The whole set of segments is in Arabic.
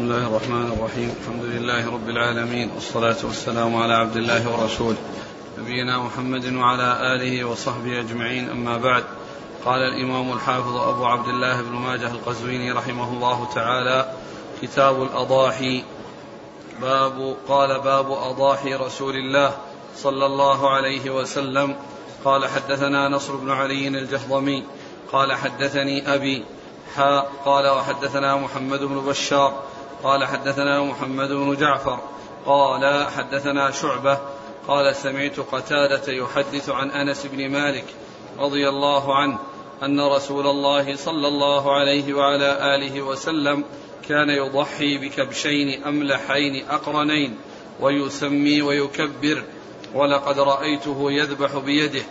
بسم الله الرحمن الرحيم. الحمد لله رب العالمين. والصلاة والسلام على عبد الله ورسوله نبينا محمد وعلى آله وصحبه أجمعين. أما بعد قال الإمام الحافظ أبو عبد الله بن ماجه القزويني رحمه الله تعالى كتاب الأضاحي. باب قال باب أضاحي رسول الله صلى الله عليه وسلم. قال حدثنا نصر بن علي الجهضمي. قال حدثني أبي قال وحدثنا محمد بن بشار. قال حدثنا محمد بن جعفر قال حدثنا شعبة قال سمعت قتادة يحدث عن أنس بن مالك رضي الله عنه أن رسول الله صلى الله عليه وعلى آله وسلم كان يضحي بكبشين أملحين أقرنين ويسمي ويكبر ولقد رأيته يذبح بيده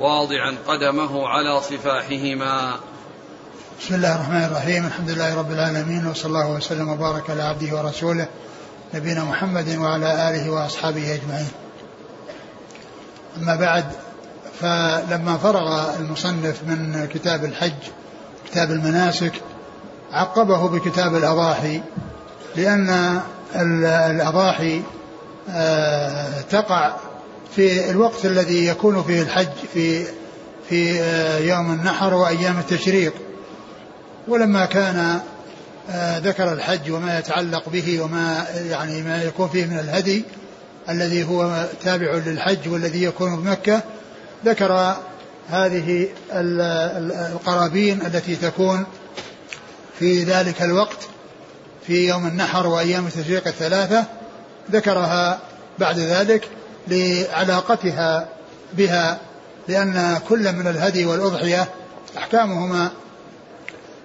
واضعا قدمه على صفاحهما بسم الله الرحمن الرحيم الحمد لله رب العالمين وصلى الله وسلم وبارك على عبده ورسوله نبينا محمد وعلى آله وأصحابه أجمعين. أما بعد فلما فرغ المصنف من كتاب الحج كتاب المناسك عقبه بكتاب الأضاحي لأن الأضاحي آه، تقع في الوقت الذي يكون فيه الحج في في آه، يوم النحر وأيام التشريق ولما كان آه، ذكر الحج وما يتعلق به وما يعني ما يكون فيه من الهدي الذي هو تابع للحج والذي يكون بمكة ذكر هذه القرابين التي تكون في ذلك الوقت في يوم النحر وأيام التشريق الثلاثة ذكرها بعد ذلك لعلاقتها بها لأن كل من الهدي والأضحية أحكامهما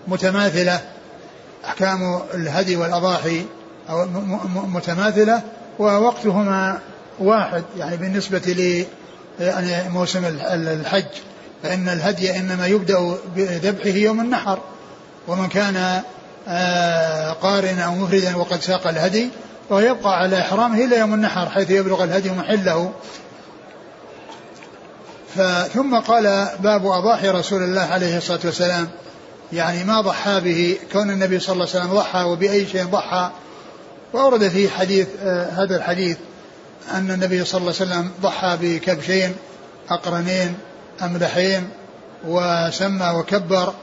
متماثلة أحكام الهدي والأضاحي أو متماثلة ووقتهما واحد. يعني بالنسبة ل يعني الحج فإن الهدي إنما يبدأ بذبحه يوم النحر. ومن كان آه، قارنا أو مفردا وقد ساق الهدي فهو يبقى على إحرامه إلى يوم النحر حيث يبلغ الهدي محله. ثم قال باب أضاحي رسول الله عليه الصلاة والسلام. يعني ما ضحى به كون النبي صلى الله عليه وسلم ضحى وبأي شيء ضحى. وأورد في حديث آه هذا الحديث أن النبي صلى الله عليه وسلم ضحى بكبشين أقرنين أملحين وسمى وكبر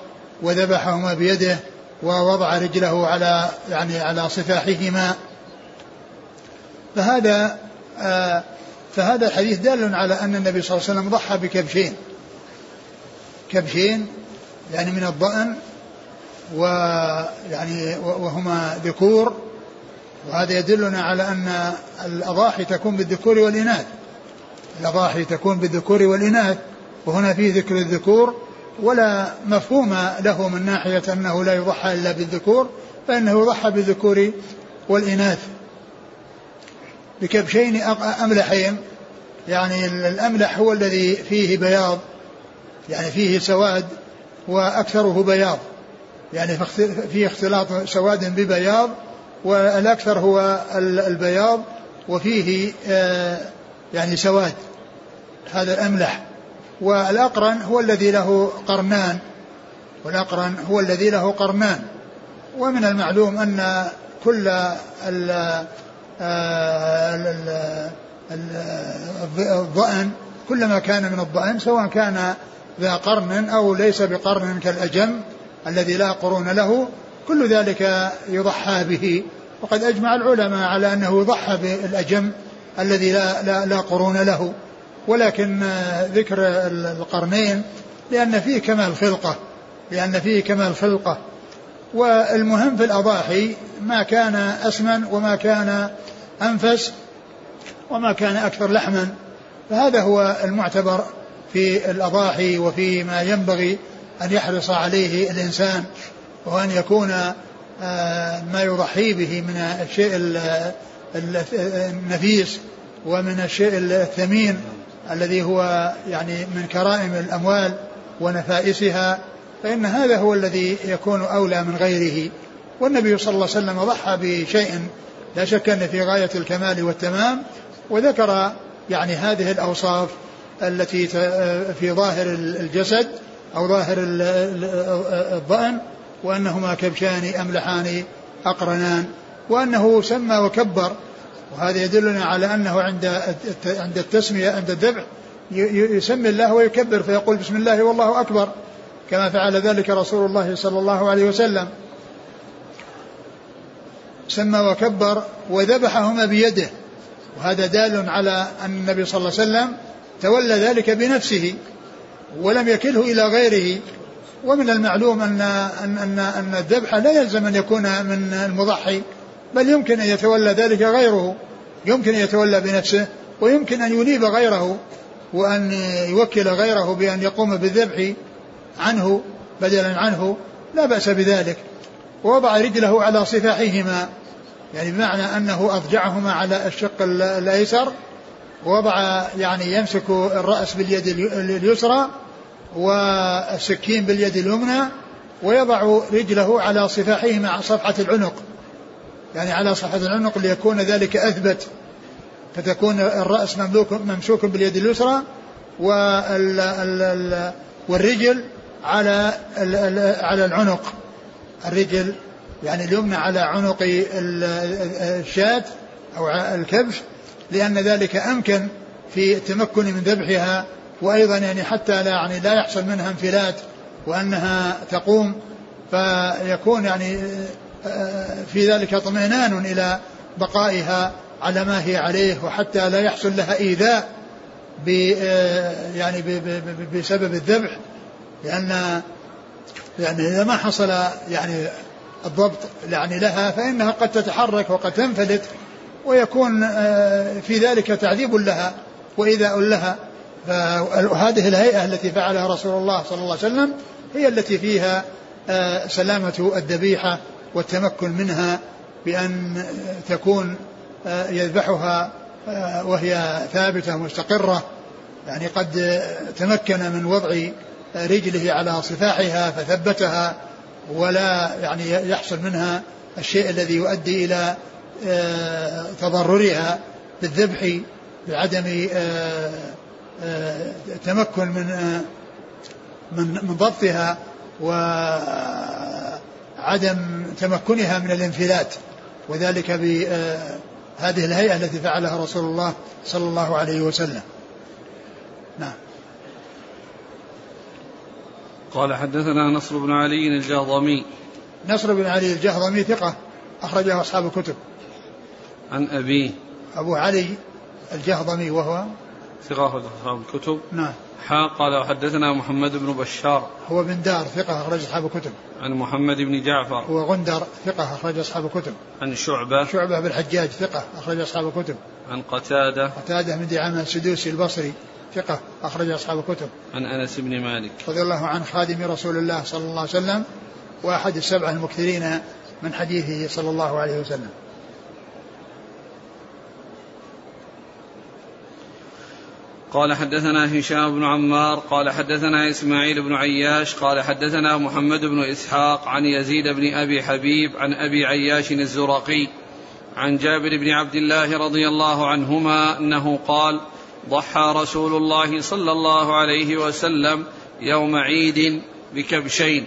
وذبحهما بيده ووضع رجله على يعني على صفاحهما. فهذا آه فهذا الحديث دال على أن النبي صلى الله عليه وسلم ضحى بكبشين. كبشين يعني من الضأن ويعني وهما ذكور وهذا يدلنا على أن الأضاحي تكون بالذكور والإناث. الأضاحي تكون بالذكور والإناث وهنا فيه ذكر الذكور ولا مفهوم له من ناحية أنه لا يضحى إلا بالذكور فإنه يضحى بالذكور والإناث. بكبشين أملحين يعني الأملح هو الذي فيه بياض يعني فيه سواد. وأكثره بياض. يعني فيه اختلاط سواد ببياض والأكثر هو البياض وفيه آه، يعني سواد. هذا الأملح. والأقرن هو الذي له قرنان. والأقرن هو الذي له قرنان. ومن المعلوم أن كل ال آه، كلما كان من الضأن سواء كان ذا قرن أو ليس بقرن كالأجم الذي لا قرون له كل ذلك يضحى به. وقد أجمع العلماء على أنه يضحى بالأجم الذي لا, لا, لا قرون له. ولكن ذكر القرنين لأن فيه كمال خلقة لأن فيه كمال خلقة. والمهم في الأضاحي ما كان أسمن وما كان أنفس وما كان أكثر لحما. فهذا هو المعتبر في الأضاحي وفي ما ينبغي أن يحرص عليه الإنسان وأن يكون آه، ما يضحي به من الشيء النفيس ومن الشيء الثمين الذي هو يعني من كرائم الأموال ونفائسها فإن هذا هو الذي يكون أولى من غيره. والنبي صلى الله عليه وسلم ضحى بشيء لا شك أن في غاية الكمال والتمام وذكر يعني هذه الأوصاف التي في ظاهر الجسد أو ظاهر الظأن وأنهما كبشان أملحان أقرنان وأنه سمى وكبر. وهذا يدلنا على أنه عند عند التسمية عند الذبح يسمي الله ويكبر فيقول بسم الله والله أكبر كما فعل ذلك رسول الله صلى الله عليه وسلم. سمى وكبر وذبحهما بيده. وهذا دال على أن النبي صلى الله عليه وسلم تولى ذلك بنفسه ولم يكله إلى غيره. ومن المعلوم أن أن أن, أن الذبح لا يلزم أن يكون من المضحي بل يمكن أن يتولى ذلك غيره. يمكن أن يتولى بنفسه ويمكن أن ينيب غيره وأن يوكل غيره بأن يقوم بالذبح عنه بدلا عنه. لا بأس بذلك. ووضع رجله على صفاحهما يعني بمعنى أنه أضجعهما على الشق الأيسر ووضع يعني يمسك الرأس باليد اليسرى والسكين باليد اليمنى ويضع رجله على صفاحه مع صفحة العنق. يعني على صفحة العنق ليكون ذلك أثبت. فتكون الرأس مملوك ممسوك باليد اليسرى والرجل على على العنق. الرجل يعني اليمنى على عنق الشاة أو الكبش لأن ذلك أمكن في التمكن من ذبحها وأيضا يعني حتى لا يعني لا يحصل منها انفلات وأنها تقوم فيكون يعني في ذلك اطمئنان إلى بقائها على ما هي عليه وحتى لا يحصل لها إيذاء ب يعني بسبب الذبح لأن يعني إذا ما حصل يعني الضبط يعني لها فإنها قد تتحرك وقد تنفلت ويكون في ذلك تعذيب لها وإيذاء لها. فهذه الهيئة التي فعلها رسول الله صلى الله عليه وسلم هي التي فيها آه، سلامة الذبيحة والتمكن منها بأن تكون آه، يذبحها آه، وهي ثابتة مستقرة. يعني قد تمكن من وضع رجله على صفاحها فثبتها ولا يعني يحصل منها الشيء الذي يؤدي إلى تضررها بالذبح بعدم تمكن من من من ضبطها وعدم تمكنها من الانفلات. وذلك بهذه الهيئة التي فعلها رسول الله صلى الله عليه وسلم. نعم. قال حدثنا نصر بن علي الجهضمي. نصر بن علي الجهضمي ثقة أخرجه أصحاب الكتب. عن أبيه أبو علي الجهضمي وهو؟ ثقة أخرج أصحاب الكتب. نعم. حا قال وحدثنا محمد بن بشار. هو بن دار ثقة أخرج أصحاب الكتب. عن محمد بن جعفر. هو غندر ثقة أخرج أصحاب الكتب. عن شعبة. شعبة بن الحجاج ثقة أخرج أصحاب الكتب. عن قتادة. قتادة بن دعامة السدوسي البصري ثقة أخرج أصحاب الكتب. عن أنس بن مالك. رضي الله عن خادم رسول الله صلى الله عليه وسلم وأحد السبعة المكثرين من حديثه صلى الله عليه وسلم. قال حدثنا هشام بن عمار قال حدثنا إسماعيل بن عياش قال حدثنا محمد بن إسحاق عن يزيد بن أبي حبيب عن أبي عياش الزرقي عن جابر بن عبد الله رضي الله عنهما أنه قال ضحى رسول الله صلى الله عليه وسلم يوم عيد بكبشين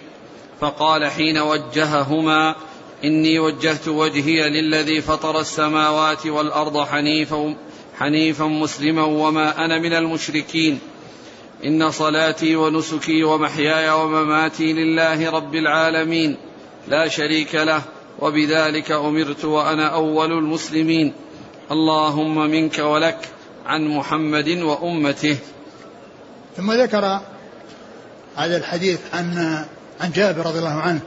فقال حين وجههما إني وجهت وجهي للذي فطر السماوات والأرض حنيفا حنيفا مسلما وما أنا من المشركين. إن صلاتي ونسكي ومحياي ومماتي لله رب العالمين. لا شريك له وبذلك أمرت وأنا أول المسلمين. اللهم منك ولك عن محمد وأمته. ثم ذكر هذا الحديث عن عن جابر رضي الله عنه.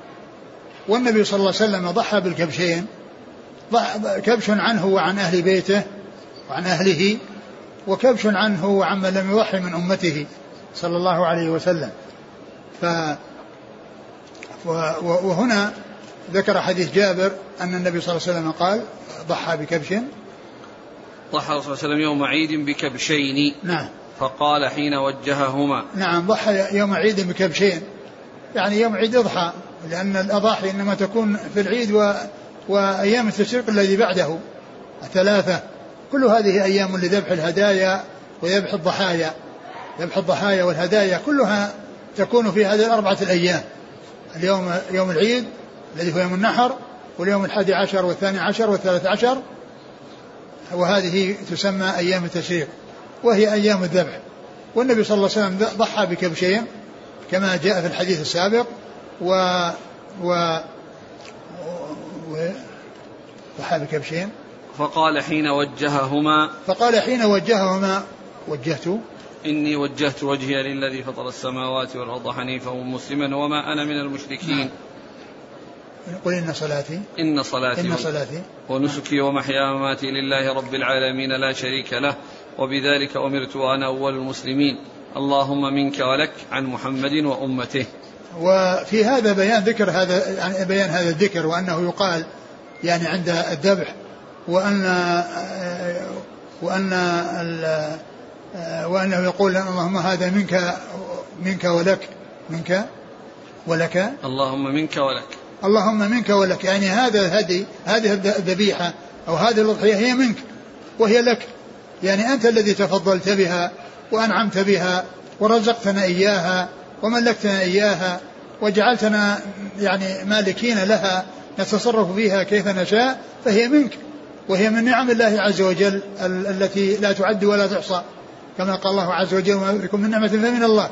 والنبي صلى الله عليه وسلم ضحى بالكبشين كبش عنه وعن أهل بيته وعن أهله وكبش عنه وعمن لم يضحي من أمته صلى الله عليه وسلم. ف وهنا ذكر حديث جابر أن النبي صلى الله عليه وسلم قال ضحى بكبش. ضحى صلى الله عليه وسلم يوم عيد بكبشين. نعم. فقال حين وجههما. نعم ضحى يوم عيد بكبشين. يعني يوم عيد أضحى لأن الأضاحي إنما تكون في العيد و... وأيام التشريق الذي بعده الثلاثة. كل هذه أيام لذبح الهدايا وذبح الضحايا ذبح الضحايا والهدايا كلها تكون في هذه الأربعة الأيام. اليوم يوم العيد الذي هو يوم النحر واليوم الحادي عشر والثاني عشر والثالث عشر وهذه تسمى أيام التشريق وهي أيام الذبح. والنبي صلى الله عليه وسلم ضحى بكبشين كما جاء في الحديث السابق و و, و... ضحى بكبشين فقال حين وجههما فقال حين وجههما وجهت. إني وجهت وجهي للذي فطر السماوات والأرض حنيفا ومسلما وما أنا من المشركين. قل إن صلاتي. إن صلاتي. إن صلاتي. ونسكي ومحيا ومماتي لله رب العالمين لا شريك له. وبذلك أمرت وأنا أول المسلمين. اللهم منك ولك عن محمد وأمته. وفي هذا بيان ذكر هذا يعني بيان هذا الذكر وأنه يقال يعني عند الذبح وأن وأن وأنه يقول اللهم هذا منك منك ولك منك ولك. اللهم منك ولك. اللهم منك ولك. يعني هذا الهدي هذه الذبيحة أو هذه الأضحية هي منك وهي لك. يعني أنت الذي تفضلت بها وأنعمت بها ورزقتنا إياها وملكتنا إياها وجعلتنا يعني مالكين لها نتصرف فيها كيف نشاء فهي منك. وهي من نعم الله عز وجل التي لا تعد ولا تحصى كما قال الله عز وجل وما بكم من نعمة فمن الله.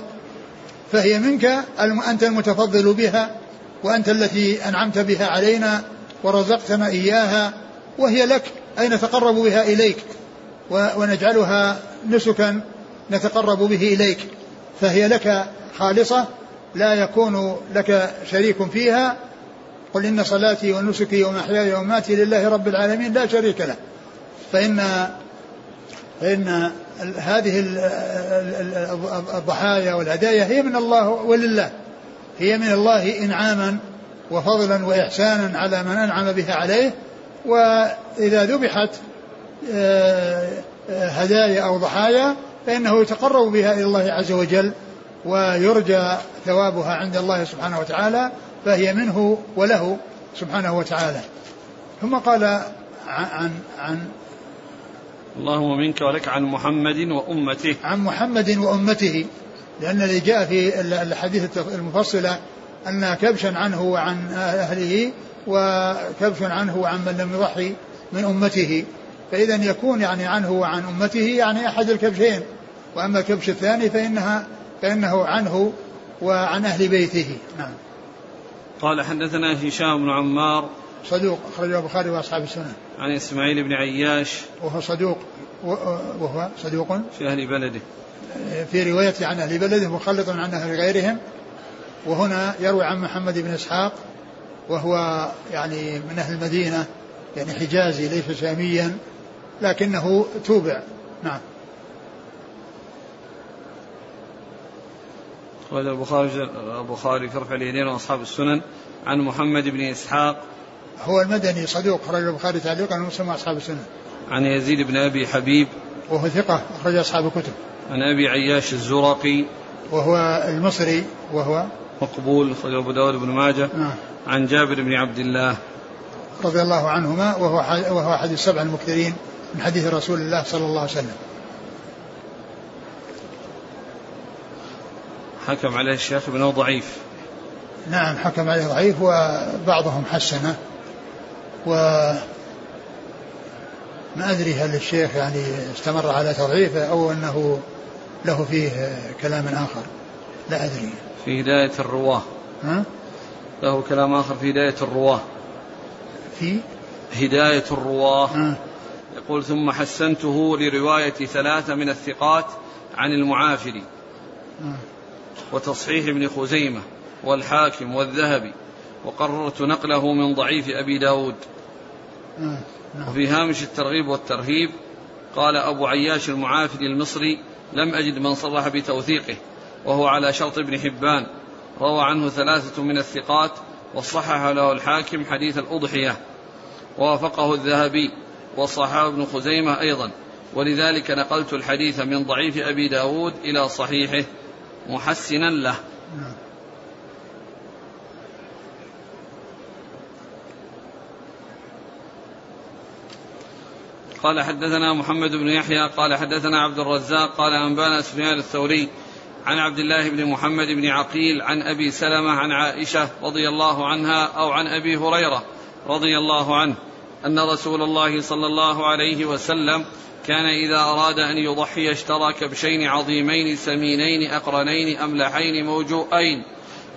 فهي منك أنت المتفضل بها وأنت التي أنعمت بها علينا ورزقتنا إياها وهي لك أي نتقرب بها إليك؟ ونجعلها نسكا نتقرب به إليك. فهي لك خالصة لا يكون لك شريك فيها قل إن صلاتي ونسكي ومحياي ومماتي لله رب العالمين لا شريك له. فإن فإن هذه الضحايا والهدايا هي من الله ولله. هي من الله إنعاما وفضلا وإحسانا على من أنعم بها عليه. وإذا ذبحت آه، آه، هدايا أو ضحايا فإنه يتقرب بها إلى الله عز وجل ويرجى ثوابها عند الله سبحانه وتعالى. فهي منه وله سبحانه وتعالى. ثم قال عن عن اللهم منك ولك عن محمد وأمته. عن محمد وأمته لأن اللي جاء في الحديث المفصلة أن كبشا عنه وعن أهله وكبش عنه وعن من لم يضحي من أمته. فإذا يكون يعني عنه وعن أمته يعني أحد الكبشين. وأما الكبش الثاني فإنها فإنه عنه وعن أهل بيته. نعم. قال حدثنا هشام بن عمار صدوق أخرجه البخاري وأصحاب السنة. عن إسماعيل بن عياش وهو صدوق وهو صدوق في أهل بلده. في رواية عن أهل بلده مخلط عن أهل غيرهم. وهنا يروي عن محمد بن إسحاق وهو يعني من أهل المدينة يعني حجازي ليس شاميا لكنه توبع. نعم. قال البخاري البخاري في رفع اليدين وأصحاب السنن. عن محمد بن إسحاق. هو المدني صدوق خرج البخاري تعليقا ومسلم اصحاب السنن. عن يزيد بن أبي حبيب. وهو ثقة أخرج أصحاب الكتب. عن أبي عياش الزرقي. وهو المصري وهو مقبول اخرج أبو داود بن ماجه. نعم. عن جابر بن عبد الله. رضي الله عنهما وهو وهو أحد السبع المكثرين من حديث رسول الله صلى الله عليه وسلم. حكم عليه الشيخ بأنه ضعيف. نعم حكم عليه ضعيف وبعضهم حسنه. و ما أدري هل الشيخ يعني استمر على تضعيفه أو أنه له فيه كلام آخر. لا أدري. في هداية الرواة. ها؟ له كلام آخر في هداية الرواة. في؟ هداية الرواة. ها؟ يقول ثم حسنته لرواية ثلاثة من الثقات عن المعافري. وتصحيح ابن خزيمة والحاكم والذهبي وقررت نقله من ضعيف أبي داود. نعم. وفي هامش الترغيب والترهيب قال أبو عياش المعافري المصري لم أجد من صرح بتوثيقه وهو على شرط ابن حبان. روى عنه ثلاثة من الثقات وصحح له الحاكم حديث الأضحية. ووافقه الذهبي وصححه ابن خزيمة أيضا. ولذلك نقلت الحديث من ضعيف أبي داود إلى صحيحه. محسنا له. قال حدثنا محمد بن يحيى قال حدثنا عبد الرزاق قال أنبانا سفيان الثوري عن عبد الله بن محمد بن عقيل عن أبي سلمة عن عائشة رضي الله عنها أو عن أبي هريرة رضي الله عنه أن رسول الله صلى الله عليه وسلم كان إذا أراد أن يضحي اشترى كبشين عظيمين سمينين أقرنين أملحين موجوئين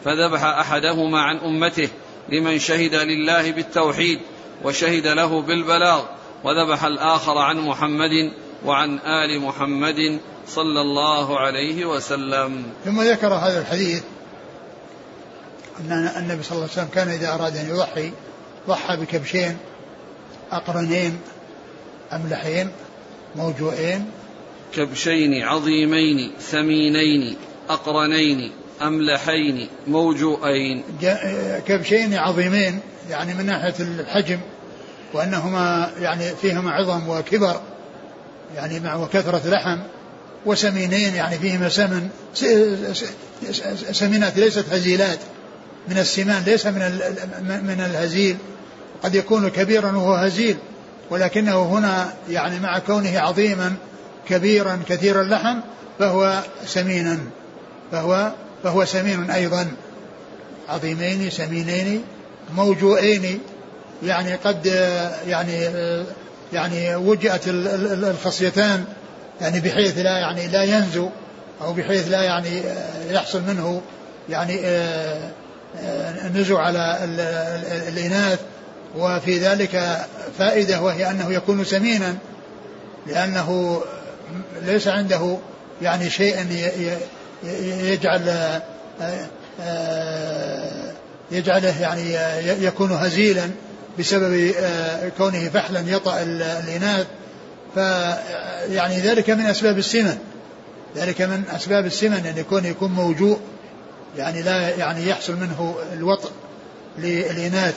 فذبح أحدهما عن أمته لمن شهد لله بالتوحيد وشهد له بالبلاغ وذبح الآخر عن محمد وعن آل محمد صلى الله عليه وسلم. ثم ذكر هذا الحديث أن النبي صلى الله عليه وسلم كان إذا أراد أن يضحي ضحى بكبشين أقرنين أملحين موجوئين كبشين عظيمين ثمينين أقرنين أملحين موجوئين كبشين عظيمين يعني من ناحية الحجم وأنهما يعني فيهما عظم وكبر يعني مع وكثرة لحم وسمينين يعني فيهما سمن سمينات ليست هزيلات من السمان ليس من من الهزيل. قد يكون كبيرا وهو هزيل ولكنه هنا يعني مع كونه عظيما كبيرا كثير اللحم فهو سمينا فهو فهو سمين أيضا. عظيمين سمينين موجوئين يعني قد يعني يعني وجئت الخصيتان يعني بحيث لا يعني لا ينزو أو بحيث لا يعني يحصل منه يعني نزو على الإناث. وفي ذلك فائدة وهي أنه يكون سمينا لأنه ليس عنده يعني شيء يجعل يجعله يعني يكون هزيلا بسبب كونه فحلا يطأ الإناث. فيعني ذلك من أسباب السمن. ذلك من أسباب السمن أن يكون يكون موجوع يعني لا يعني يحصل منه الوطء للإناث.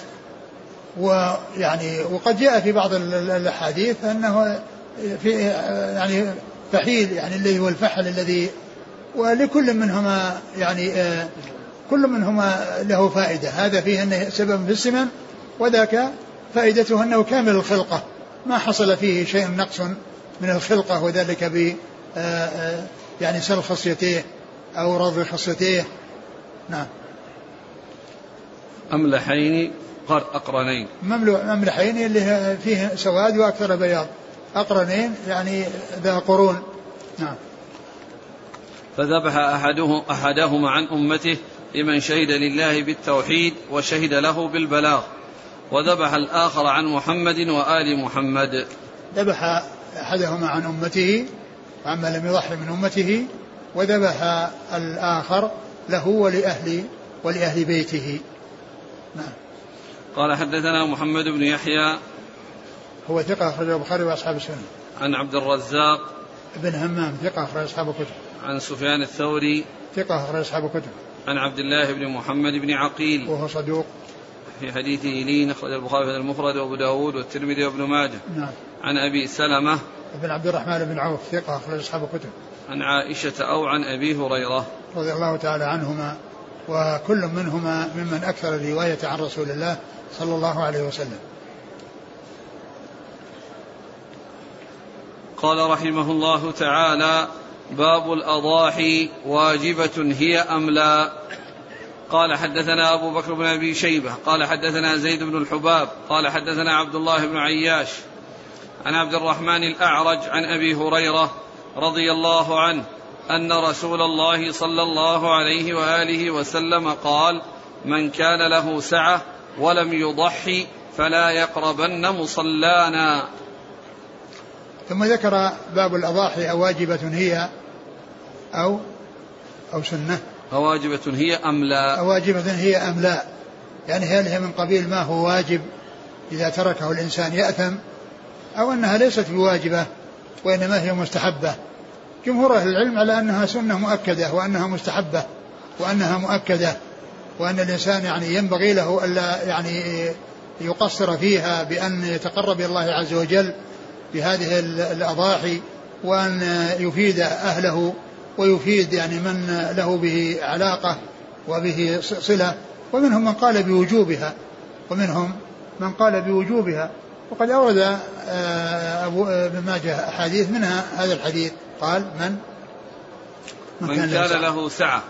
ويعني وقد جاء في بعض الأحاديث أنه في يعني فحيل يعني الذي هو الفحل الذي ولكل منهما يعني كل منهما له فائدة. هذا فيه أنه سبب في السمن وذاك فائدته أنه كامل الخلقة. ما حصل فيه شيء نقص من الخلقة وذلك ب يعني سل خصيتيه أو رض خصيتيه نعم. أملحين أقرنين. أملحين اللي فيه سواد وأكثر بياض. أقرنين يعني ذا قرون. نعم. فذبح أحده أحدهما عن أمته لمن شهد لله بالتوحيد وشهد له بالبلاغ. وذبح الآخر عن محمد وآل محمد. ذبح أحدهما عن أمته عما لم يضحي من أمته وذبح الآخر له ولأهل ولأهل بيته. نعم. قال حدثنا محمد بن يحيى هو ثقة أخرجه البخاري وأصحاب السنة. عن عبد الرزاق بن همام ثقة أخرج أصحاب الكتب. عن سفيان الثوري ثقة أخرج أصحاب الكتب. عن عبد الله بن محمد بن عقيل وهو صدوق. في حديثه لين أخرج البخاري في المفرد وأبو داود والترمذي وابن ماجه. نعم. عن أبي سلمة بن عبد الرحمن بن عوف ثقة أخرج أصحاب الكتب. عن عائشة أو عن أبي هريرة. رضي الله تعالى عنهما وكل منهما ممن أكثر الرواية عن رسول الله صلى الله عليه وسلم. قال رحمه الله تعالى باب الأضاحي واجبة هي أم لا؟ قال حدثنا أبو بكر بن أبي شيبة قال حدثنا زيد بن الحباب قال حدثنا عبد الله بن عياش عن عبد الرحمن الأعرج عن أبي هريرة رضي الله عنه أن رسول الله صلى الله عليه وآله وسلم قال من كان له سعة ولم يضحي فلا يقربن مصلانا. ثم ذكر باب الأضاحي أواجبة هي أو أو سنة. أواجبة هي أم لا؟ أواجبة هي أم لا. يعني هل هي من قبيل ما هو واجب إذا تركه الإنسان يأثم أو أنها ليست بواجبة وإنما هي مستحبة. جمهور أهل العلم على أنها سنة مؤكدة وأنها مستحبة وأنها مؤكدة. وأن الإنسان يعني ينبغي له ألا يعني يقصر فيها بأن يتقرب إلى الله عز وجل بهذه الأضاحي وأن يفيد أهله ويفيد يعني من له به علاقة وبه صلة. ومنهم من قال بوجوبها ومنهم من قال بوجوبها. وقد أورد آه، أبو ابن ماجه أحاديث منها هذا الحديث. قال من؟ من, من كان, كان له سعة.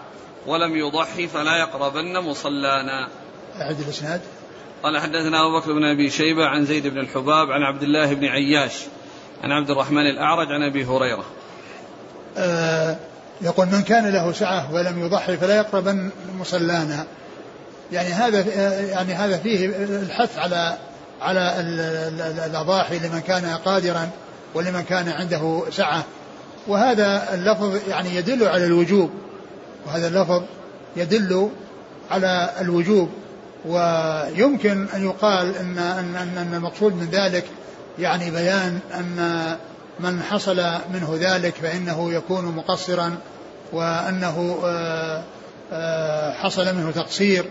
ولم يضحي فلا يقربن مصلانا. أعد الإسناد. قال حدثنا أبو بكر بن أبي شيبة عن زيد بن الحباب عن عبد الله بن عياش عن عبد الرحمن الأعرج عن أبي هريرة. آه يقول من كان له سعة ولم يضحي فلا يقربن مصلانا. يعني هذا يعني هذا فيه الحث على على الأضاحي لمن كان قادرا ولمن كان عنده سعة. وهذا اللفظ يعني يدل على الوجوب. وهذا اللفظ يدل على الوجوب ويمكن أن يقال أن أن أن المقصود من ذلك يعني بيان أن من حصل منه ذلك فإنه يكون مقصرا وأنه آه، آه، حصل منه تقصير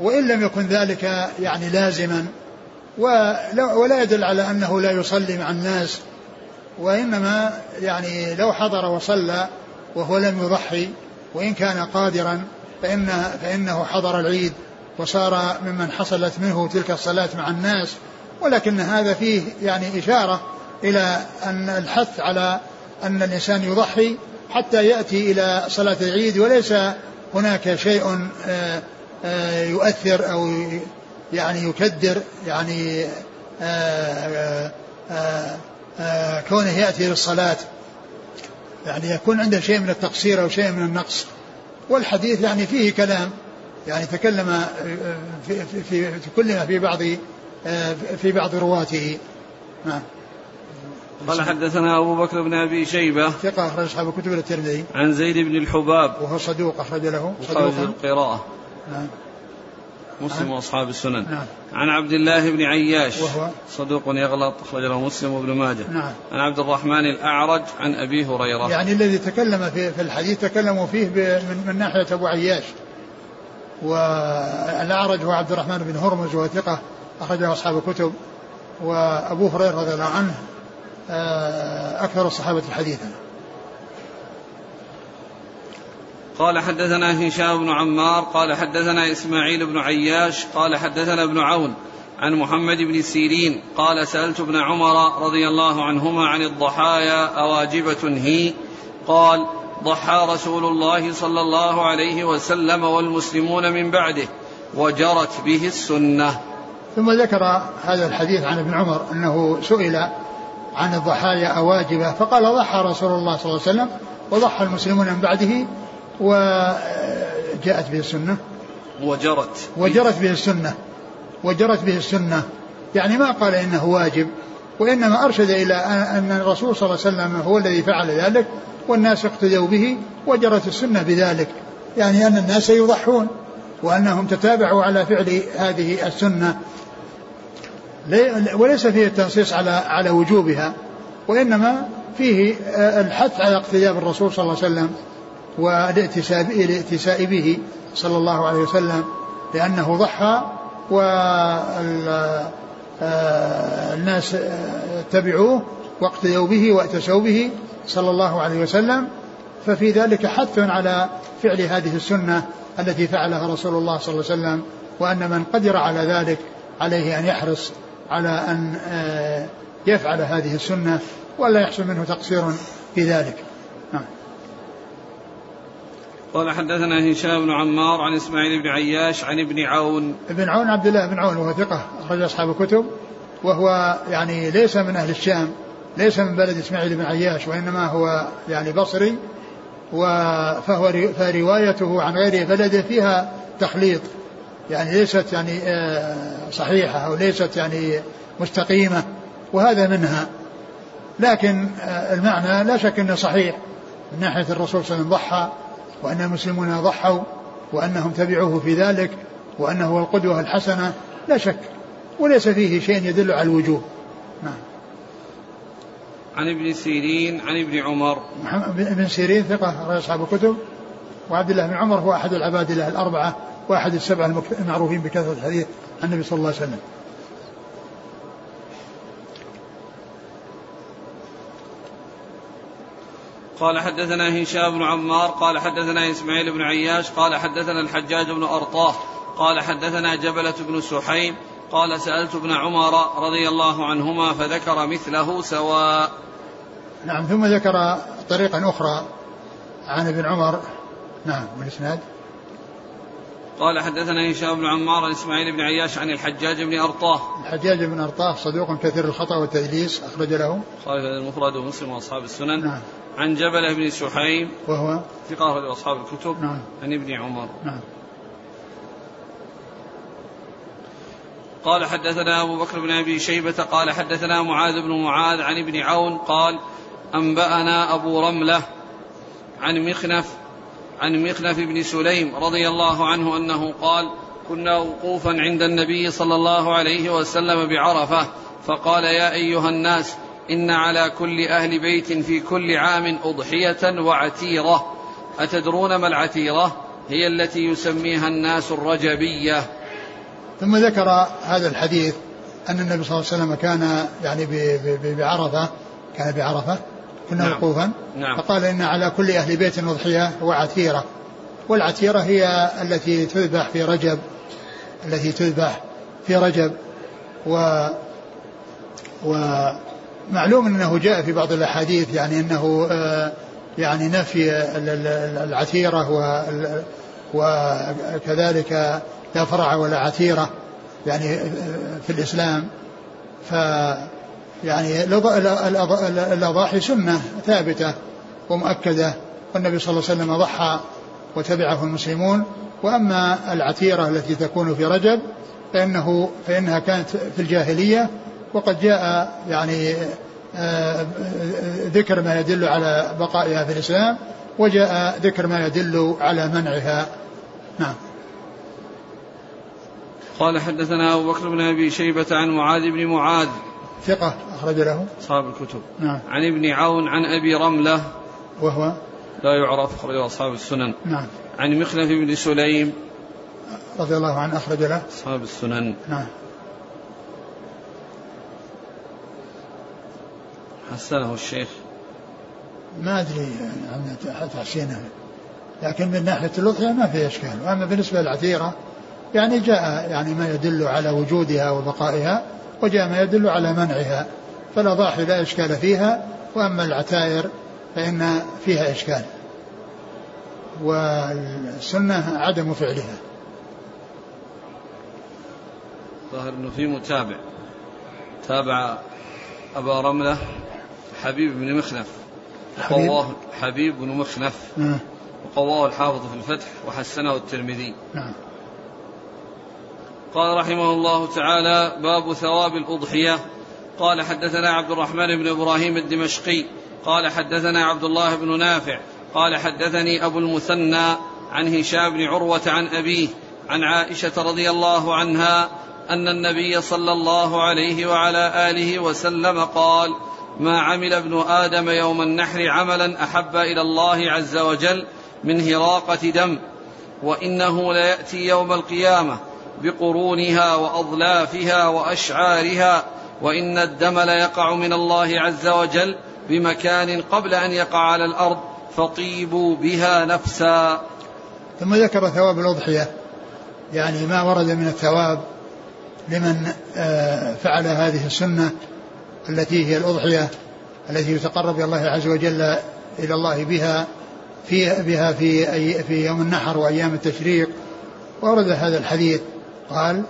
وإن لم يكن ذلك يعني لازما ولا يدل على أنه لا يصلي مع الناس وإنما يعني لو حضر وصلى وهو لم يضحي وإن كان قادرا فإن فإنه حضر العيد وصار ممن حصلت منه تلك الصلاة مع الناس. ولكن هذا فيه يعني إشارة إلى أن الحث على أن الإنسان يضحي حتى يأتي إلى صلاة العيد وليس هناك شيء آه، آه، يؤثر أو يعني يكدر يعني آه، كونه يأتي للصلاة. يعني يكون عنده شيء من التقصير أو شيء من النقص. والحديث يعني فيه كلام. يعني تكلم في, في, في, في كل ما في بعض في بعض رواته. نعم. قال حدثنا أبو بكر بن أبي شيبة ثقة أخرج أصحاب كتب الترمذي. عن زيد بن الحباب وهو صدوق أخرج له صدوق القراءة. نعم. مسلم وأصحاب السنن. نعم. عن عبد الله بن عياش وهو؟ صدوق يغلط اخرج له مسلم وابن ماجه. نعم. عن عبد الرحمن الأعرج عن أبي هريرة. يعني الذي تكلم في, في الحديث تكلموا فيه من, من ناحية أبو عياش. والأعرج هو عبد الرحمن بن هرمز وهو ثقة أخرجه أصحاب الكتب. وأبو هريرة رضي الله عنه آه، أكثر الصحابة حديثا. قال حدثنا هشام بن عمار قال حدثنا إسماعيل بن عياش قال حدثنا ابن عون عن محمد بن سيرين قال سألت ابن عمر رضي الله عنهما عن الضحايا أواجبة هي؟ قال ضحى رسول الله صلى الله عليه وسلم والمسلمون من بعده وجرت به السنة. ثم ذكر هذا الحديث عن ابن عمر أنه سئل عن الضحايا أواجبة فقال ضحى رسول الله صلى الله عليه وسلم وضحى المسلمون من بعده وجاءت به السنة. وجرت. وجرت به السنة. وجرت به السنة. يعني ما قال إنه واجب وإنما أرشد إلى أن الرسول صلى الله عليه وسلم هو الذي فعل ذلك والناس اقتدوا به وجرت السنة بذلك. يعني أن الناس يضحون وأنهم تتابعوا على فعل هذه السنة. وليس فيه التنصيص على على وجوبها وإنما فيه الحث على اقتداء بالرسول صلى الله عليه وسلم. والائتساء به صلى الله عليه وسلم لأنه ضحى والناس اتبعوه واقتدوا به واتسوا به صلى الله عليه وسلم. ففي ذلك حث على فعل هذه السنة التي فعلها رسول الله صلى الله عليه وسلم وأن من قدر على ذلك عليه أن يحرص على أن آه، يفعل هذه السنة ولا يحصل منه تقصير في ذلك. قال حدثنا هشام بن عمار عن إسماعيل بن عياش عن ابن عون. ابن عون عبد الله بن عون وهو ثقة أخرج أصحاب الكتب وهو يعني ليس من أهل الشام ليس من بلد إسماعيل بن عياش وإنما هو يعني بصري فهو فروايته عن غير بلده فيها تخليط يعني ليست يعني آه، صحيحة أو ليست يعني مستقيمة وهذا منها. لكن آه، المعنى لا شك أنه صحيح من ناحية الرسول صلى الله عليه وسلم ضحى وأن المسلمون ضحوا وأنهم تبعوه في ذلك وأنه هو القدوة الحسنة لا شك وليس فيه شيء يدل على الوجوب نعم. عن ابن سيرين عن ابن عمر. ابن سيرين ثقة رأي أصحاب الكتب. وعبد الله بن عمر هو أحد العباد الله الأربعة وأحد السبعة المعروفين بكثرة الحديث عن النبي صلى الله عليه وسلم. قال حدثنا هشام بن عمار قال حدثنا إسماعيل بن عياش قال حدثنا الحجاج بن أرطاه قال حدثنا جبلة بن سحيم قال سألت ابن عمر رضي الله عنهما فذكر مثله سواء. نعم ثم ذكر طريقا أخرى عن ابن عمر. نعم والإسناد قال حدثنا هشام بن عمار عن إسماعيل بن عياش عن الحجاج بن أرطاه. الحجاج بن أرطاه صدوق كثير الخطأ والتدليس أخرج له. خالد المفرد ومسلم وأصحاب السنن. نعم. عن جبله بن سحيم. وهو؟ ثقة أخرج أصحاب الكتب. نعم. عن ابن عمر. نعم. قال حدثنا أبو بكر بن أبي شيبة قال حدثنا معاذ بن معاذ عن ابن عون قال أنبأنا أبو رملة عن مخنف عن مخنف بن سليم رضي الله عنه أنه قال كنا وقوفا عند النبي صلى الله عليه وسلم بعرفة فقال يا أيها الناس إن على كل أهل بيت في كل عام أضحية وعتيرة. أتدرون ما العتيرة؟ هي التي يسميها الناس الرجبية. ثم ذكر هذا الحديث أن النبي صلى الله عليه وسلم كان يعني بعرفة كان بعرفة. كنا نعم. وقوفا نعم. فقال إن على كل أهل بيت أضحية وعتيرة والعتيرة هي التي تذبح في رجب التي تذبح في رجب و ومعلوم أنه جاء في بعض الأحاديث يعني أنه آه، يعني نفي العتيرة وكذلك لا فرع ولا عتيرة يعني في الإسلام ف يعني الأضاحي سنة ثابتة ومؤكدة والنبي صلى الله عليه وسلم ضحى وتبعه المسلمون. وأما العتيرة التي تكون في رجب فإنه فإنها كانت في الجاهلية وقد جاء يعني آه، ذكر ما يدل على بقائها في الإسلام وجاء ذكر ما يدل على منعها. نعم. قال حدثنا أبو بكر بن أبي شيبة عن معاذ بن معاذ ثقة أخرج له؟ أصحاب الكتب. نعم. عن ابن عون عن أبي رملة. وهو؟ لا يعرف أخرج أصحاب السنن. نعم. عن مخلف بن سليم. رضي الله عنه أخرج له؟ أصحاب السنن. نعم. حسنه الشيخ. ما أدري عن تحسينه لكن من ناحية الأضحية ما في إشكال. وأما بالنسبة للعتيرة يعني جاء يعني ما يدل على وجودها وبقائها وجاء ما يدل على منعها فالأضاحي لا إشكال فيها وأما العتائر فإن فيها إشكال. والسنة عدم فعلها. ظاهر أنه في متابع. تابع أبا رملة حبيب بن مخنف. وقواه حبيب بن مخنف. نعم. وقواه الحافظ في الفتح وحسنه الترمذي. نعم. قال رحمه الله تعالى باب ثواب الأضحية. قال حدثنا عبد الرحمن بن إبراهيم الدمشقي. قال حدثنا عبد الله بن نافع. قال حدثني أبو المثنى عن هشام بن عروة عن أبيه عن عائشة رضي الله عنها أن النبي صلى الله عليه وعلى آله وسلم قال ما عمل ابن آدم يوم النحر عملا أحب إلى الله عز وجل من هراقة دم وإنه ليأتي يوم القيامة. بقرونها وأضلافها وأشعارها وإن الدم ليقع من الله عز وجل بمكان قبل أن يقع على الأرض فطيبوا بها نفسا. ثم ذكر ثواب الأضحية. يعني ما ورد من الثواب لمن آه، فعل هذه السنة التي هي الأضحية التي يتقرب الله عز وجل إلى الله بها في بها في أي في يوم النحر وأيام التشريق. ورد هذا الحديث قال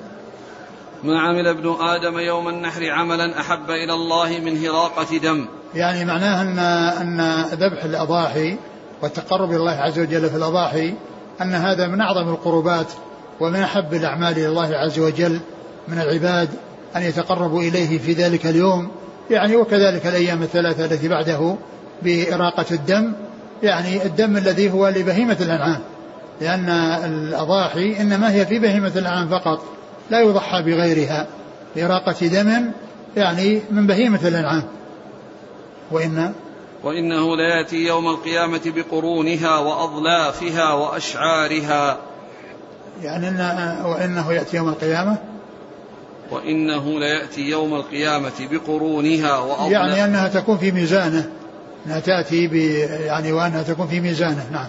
ما عمل ابن آدم يوم النحر عملا أحب إلى الله من هراقة دم. يعني معناه أن أن ذبح الأضاحي والتقرب إلى الله عز وجل في الأضاحي أن هذا من أعظم القربات ومن أحب الأعمال إلى الله عز وجل من العباد أن يتقربوا إليه في ذلك اليوم. يعني وكذلك الأيام الثلاثة التي بعده بإراقة الدم. يعني الدم الذي هو لبهيمة الأنعام. لأن الأضاحي إنما هي في بهيمة الأنعام فقط لا يضحى بغيرها إراقة دم يعني من بهيمة الأنعام. وإن وإنه ليأتي يوم القيامة بقرونها وأضلافها وأشعارها. يعني إن وإنه يأتي يوم القيامة؟ وإنه ليأتي يوم القيامة بقرونها وأضلافها يعني أنها تكون في ميزانة أنها تأتي يعني وأنها تكون في ميزانة نعم.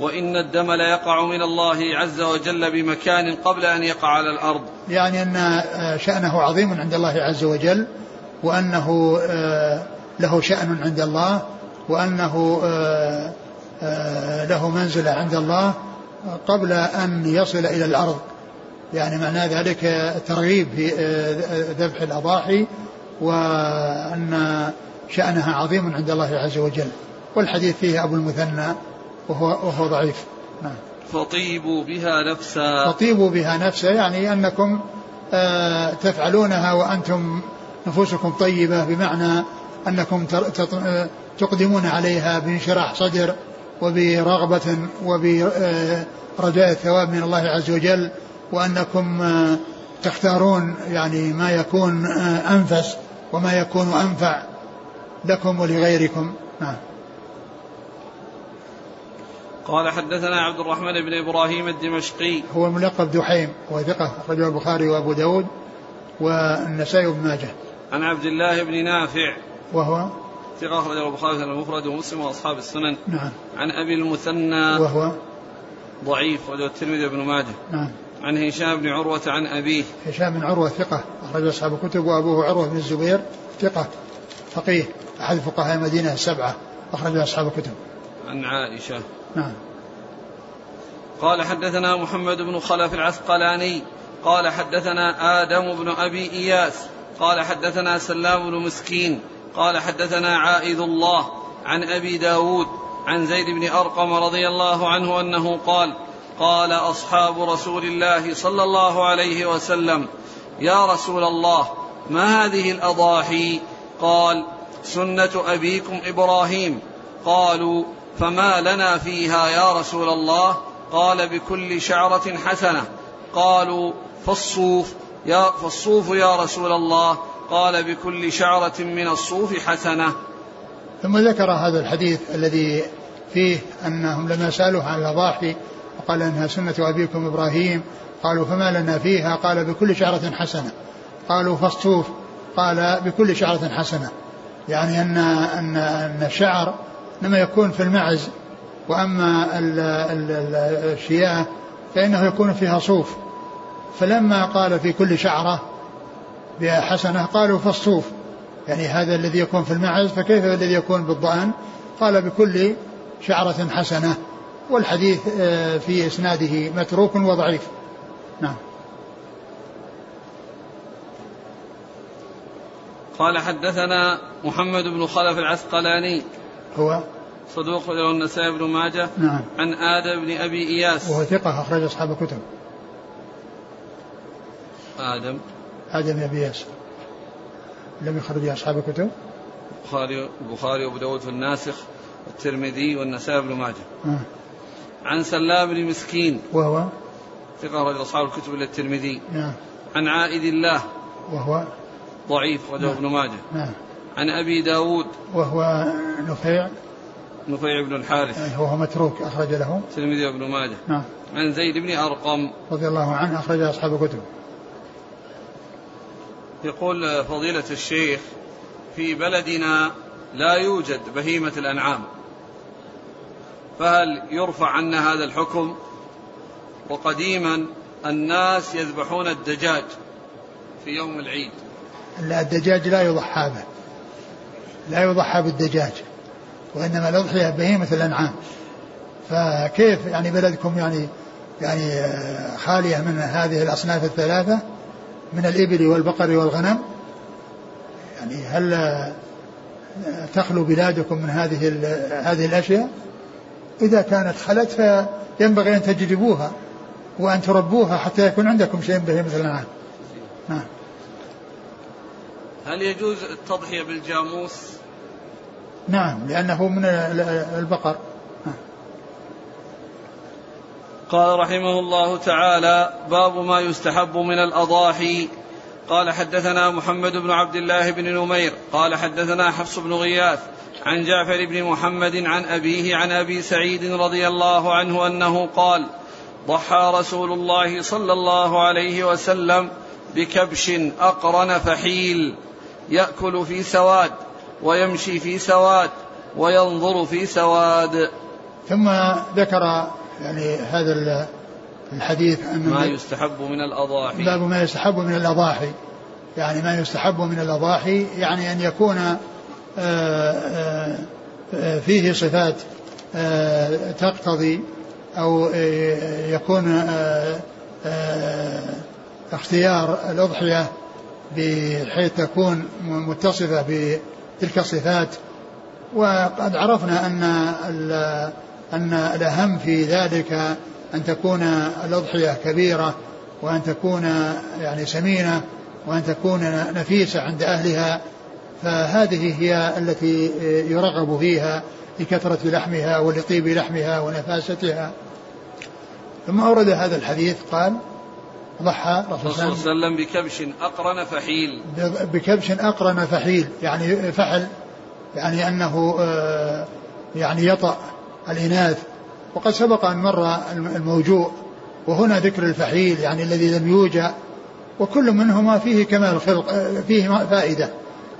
وإن الدم ليقع من الله عز وجل بمكان قبل أن يقع على الأرض. يعني أن شأنه عظيم عند الله عز وجل وأنه آه، له شأن عند الله وأنه آه، آه، له منزلة عند الله قبل أن يصل إلى الأرض. يعني معنى ذلك الترغيب في ذبح الأضاحي وأن شأنها عظيم عند الله عز وجل. والحديث فيه أبو المثنى وهو, وهو ضعيف. نعم. فطيبوا بها نفسا. فطيبوا بها نفسا يعني أنكم آه، تفعلونها وأنتم نفوسكم طيبة بمعنى أنكم آه، تقدمون عليها بانشراح صدر وبرغبة وبرجاء الثواب من الله عز وجل وأنكم آه، تختارون يعني ما يكون أنفس وما يكون أنفع لكم ولغيركم. نعم. قال حدثنا عبد الرحمن بن إبراهيم الدمشقي. هو الملقب دحيم هو ثقة أخرجه البخاري وأبو داود والنسائي وابن ماجه. عن عبد الله بن نافع. وهو؟ ثقة أخرجه البخاري المفرد ومسلم وأصحاب السنن. نعم. عن أبي المثنى. وهو؟ ضعيف وجه الترمذي بن ماجه. نعم. عن هشام بن عروة عن أبيه. هشام بن عروة ثقة أخرج أصحاب الكتب وأبوه عروة بن الزبير ثقة فقيه أحد فقهاء المدينة السبعة أخرج أصحاب الكتب. عن عائشة. نعم. قال حدثنا محمد بن خلف العسقلاني قال حدثنا آدم بن أبي إياس قال حدثنا سلام بن مسكين قال حدثنا عائذ الله عن أبي داود عن زيد بن أرقم رضي الله عنه أنه قال قال أصحاب رسول الله صلى الله عليه وسلم يا رسول الله ما هذه الأضاحي؟ قال سنة أبيكم إبراهيم. قالوا فما لنا فيها يا رسول الله؟ قال بكل شعرة حسنة. قالوا فالصوف يا فالصوف يا رسول الله. قال بكل شعرة من الصوف حسنة. ثم ذكر هذا الحديث الذي فيه أنهم لما سألوه عن الأضاحي وقال إنها سنة أبيكم إبراهيم قالوا فما لنا فيها؟ قال بكل شعرة حسنة. قالوا فالصوف قال بكل شعرة حسنة. يعني أن أن أن الشعر لما يكون في المعز وأما الشياه فإنه يكون فيها صوف. فلما قال في كل شعرة بحسنة قالوا فالصوف يعني هذا الذي يكون في المعز فكيف الذي يكون بالضأن قال بكل شعرة حسنة والحديث آه، في إسناده متروك وضعيف. نعم. قال حدثنا محمد بن خلف العسقلاني. هو؟ صدوق له النسائي بن ماجه نعم. عن آدم بن أبي إياس. وهو ثقة أخرج أصحاب الكتب. آدم. آدم بن أبي إياس. لم يخرج أصحاب الكتب. البخاري البخاري وأبو داود في الناسخ والترمذي والنسائي بن ماجه. آه. عن سلام بن مسكين. وهو؟ ثقة رجل أصحاب الكتب إلا الترمذي. نعم. عن عائد الله. وهو؟ ضعيف رجل نعم. ابن ماجه. نعم. عن أبي داود. وهو نفيع. نفيع بن الحارث. وهو متروك أخرج له. الترمذي وابن ماجه. نعم. عن زيد بن أرقم. رضي الله عنه أخرج أصحاب الكتب يقول فضيلة الشيخ في بلدنا لا يوجد بهيمة الأنعام. فهل يرفع عنا هذا الحكم؟ وقديما الناس يذبحون الدجاج في يوم العيد. لا الدجاج لا يضحى به. لا يضحى بالدجاج. وإنما الأضحية بهيمة الأنعام. فكيف يعني بلدكم يعني يعني خالية من هذه الأصناف الثلاثة من الإبل والبقر والغنم؟ يعني هل تخلو بلادكم من هذه هذه الأشياء؟ إذا كانت خلت فينبغي أن تجلبوها وأن تربوها حتى يكون عندكم شيء بهيمة الأنعام. نعم. هل يجوز التضحية بالجاموس؟ نعم لأنه من البقر. قال رحمه الله تعالى باب ما يستحب من الأضاحي. قال حدثنا محمد بن عبد الله بن نمير. قال حدثنا حفص بن غياث عن جعفر بن محمد عن أبيه عن أبي سعيد رضي الله عنه أنه قال ضحى رسول الله صلى الله عليه وسلم بكبش أقرن فحيل يأكل في سواد. ويمشي في سواد وينظر في سواد. ثم ذكر يعني هذا الحديث أن ما يستحب من الأضاحي. باب ما يستحب من الأضاحي. يعني ما يستحب من الأضاحي يعني أن يكون آه، آآ آه، فيه صفات آه، تقتضي أو يكون اختيار الأضحية بحيث تكون متصفة بتلك الصفات وقد عرفنا أن أن الأهم في ذلك أن تكون الأضحية كبيرة وأن تكون يعني سمينة وأن تكون نفيسة عند أهلها. فهذه هي التي يرغب فيها لكثرة لحمها ولطيب لحمها ونفاستها. ثم أورد هذا الحديث قال ضحى رسول الله صلى الله عليه وسلم بكبش أقرن فحيل. بكبش أقرن فحيل يعني فحل يعني أنه آه، يعني يطأ الإناث. وقد سبق أن مر الموجوع وهنا ذكر الفحيل يعني الذي لم يوجع وكل منهما فيه كمال الخلق آه، فيه فائدة.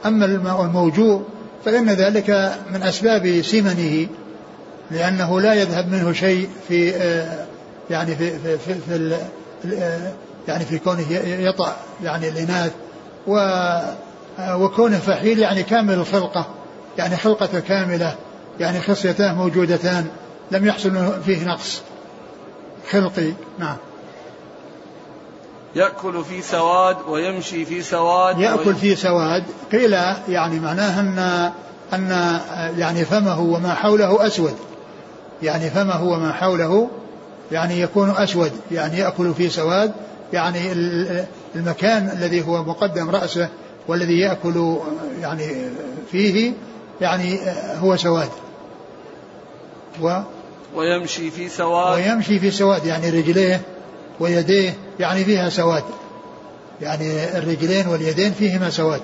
أما الموجوع فإن ذلك من أسباب سمنه لأنه لا يذهب منه شيء في آه، يعني في في, في, في يعني في كونه يطأ يعني الإناث و وكونه فحيل يعني كامل الخلقة يعني خلقة كاملة يعني خصيتان موجودتان لم يحصل فيه نقص. خلقي نعم. يأكل في سواد ويمشي في سواد يأكل في سواد. قيل يعني معناه أن أن يعني فمه وما حوله أسود. يعني فمه وما حوله يعني يكون أسود يعني يأكل في سواد يعني المكان الذي هو مقدم رأسه والذي يأكل يعني فيه يعني هو سواد. و ويمشي في سواد. ويمشي في سواد يعني رجليه ويديه يعني فيها سواد. يعني الرجلين واليدين فيهما سواد.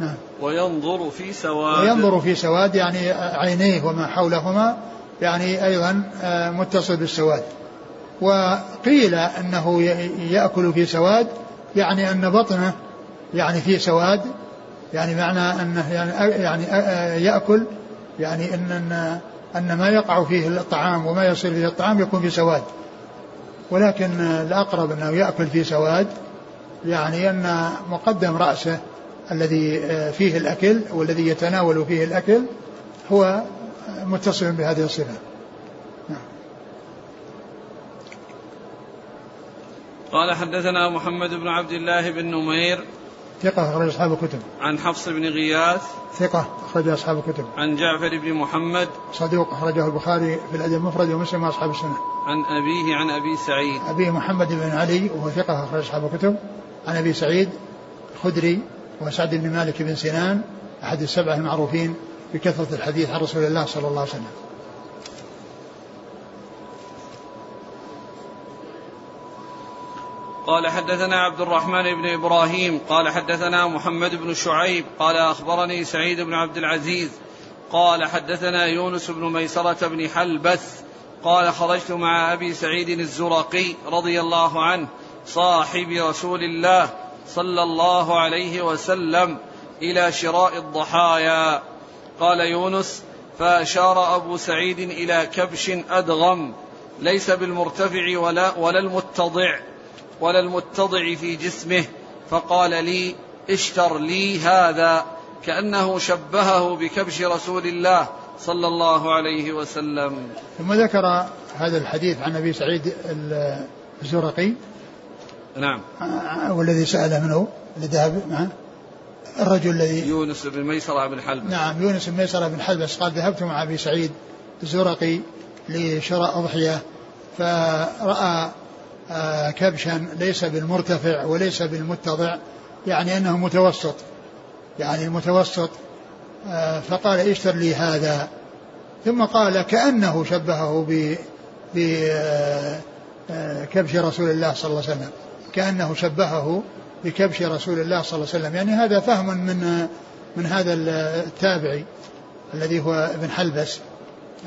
نعم. وينظر في سواد. وينظر في سواد يعني عينيه وما حولهما يعني أيضا آه، متصل بالسواد. وقيل أنه يأكل في سواد يعني أن بطنه يعني في سواد يعني معنى انه يعني يعني يأكل يعني ان ان أن ما يقع فيه الطعام وما يصير فيه الطعام يكون في سواد. ولكن الأقرب أنه يأكل في سواد يعني أن مقدم رأسه الذي فيه الأكل والذي يتناول فيه الأكل هو متصل بهذه الصفة. قال حدثنا محمد بن عبد الله بن نمير ثقة أخرج أصحاب الكتب. عن حفص بن غياث ثقة أخرج أصحاب الكتب. عن جعفر بن محمد صدوق أخرجه البخاري في الأدب المفرد ومسلم وأصحاب السنة. عن أبيه عن أبي سعيد. أبيه محمد بن علي وهو ثقة أخرج أصحاب الكتب. عن أبي سعيد الخدري وسعد بن مالك بن سنان أحد السبعة المعروفين بكثرة الحديث عن رسول الله صلى الله عليه وسلم. قال حدثنا عبد الرحمن بن إبراهيم قال حدثنا محمد بن شعيب قال أخبرني سعيد بن عبد العزيز قال حدثنا يونس بن ميسرة بن حلبث قال خرجت مع أبي سعيد الزرقي رضي الله عنه صاحب رسول الله صلى الله عليه وسلم إلى شراء الضحايا. قال يونس فأشار أبو سعيد إلى كبش أدغم ليس بالمرتفع ولا ولا المتضع. ولا المتضع في جسمه فقال لي اشتر لي هذا. كأنه شبهه بكبش رسول الله صلى الله عليه وسلم. ثم ذكر هذا الحديث عن أبي سعيد الزرقي. نعم. والذي سأل منه اللي ذهب معه الرجل الذي يونس بن ميسرة بن حلب نعم يونس بن ميسرة بن حلب قال ذهبت مع أبي سعيد الزرقي لشراء أضحية فرأى آه، كبشا ليس بالمرتفع وليس بالمتضع يعني أنه متوسط. يعني المتوسط آه، فقال اشتر لي هذا. ثم قال كأنه شبهه ب بكبش آه، رسول الله صلى الله عليه وسلم. كأنه شبهه بكبش رسول الله صلى الله عليه وسلم. يعني هذا فهم من من هذا التابعي الذي هو ابن حلبس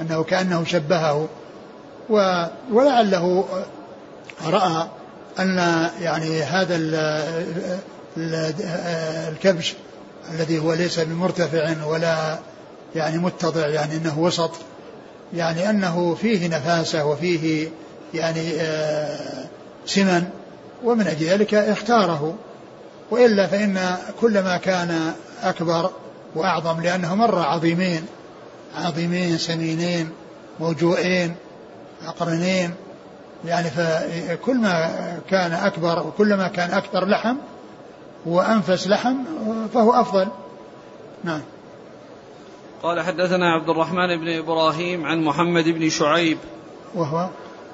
أنه كأنه شبهه. ولعله رأى أن يعني هذا الكبش الذي هو ليس بمرتفع ولا يعني متضع يعني إنه وسط يعني أنه فيه نفاسة وفيه يعني آه، سمن ومن أجل ذلك اختاره. وإلا فإن كلما كان أكبر وأعظم لأنه مر عظيمين عظيمين سمينين موجوئين عقرنين يعني فكل ما كان أكبر وكلما كان أكثر لحم وأنفس لحم فهو أفضل. نعم. قال حدثنا عبد الرحمن بن إبراهيم عن محمد بن شعيب. وهو؟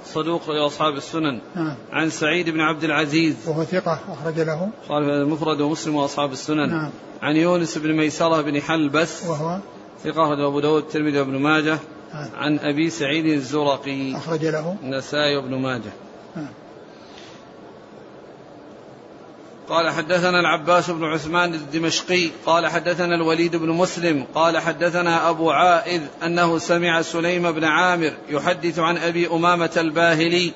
صدوق لأصحاب السنن. نعم. عن سعيد بن عبد العزيز. وهو ثقة أخرج له. قال المفرد ومسلم وأصحاب السنن. نعم. عن يونس بن ميسرة بن حلبس. وهو؟ ثقة أبو داود الترمذي وابن ماجه. عن أبي سعيد الزرقي أخرج له. النسائي وابن ماجه. قال حدثنا العباس بن عثمان الدمشقي قال حدثنا الوليد بن مسلم قال حدثنا أبو عائذ أنه سمع سليم بن عامر يحدث عن أبي أمامة الباهلي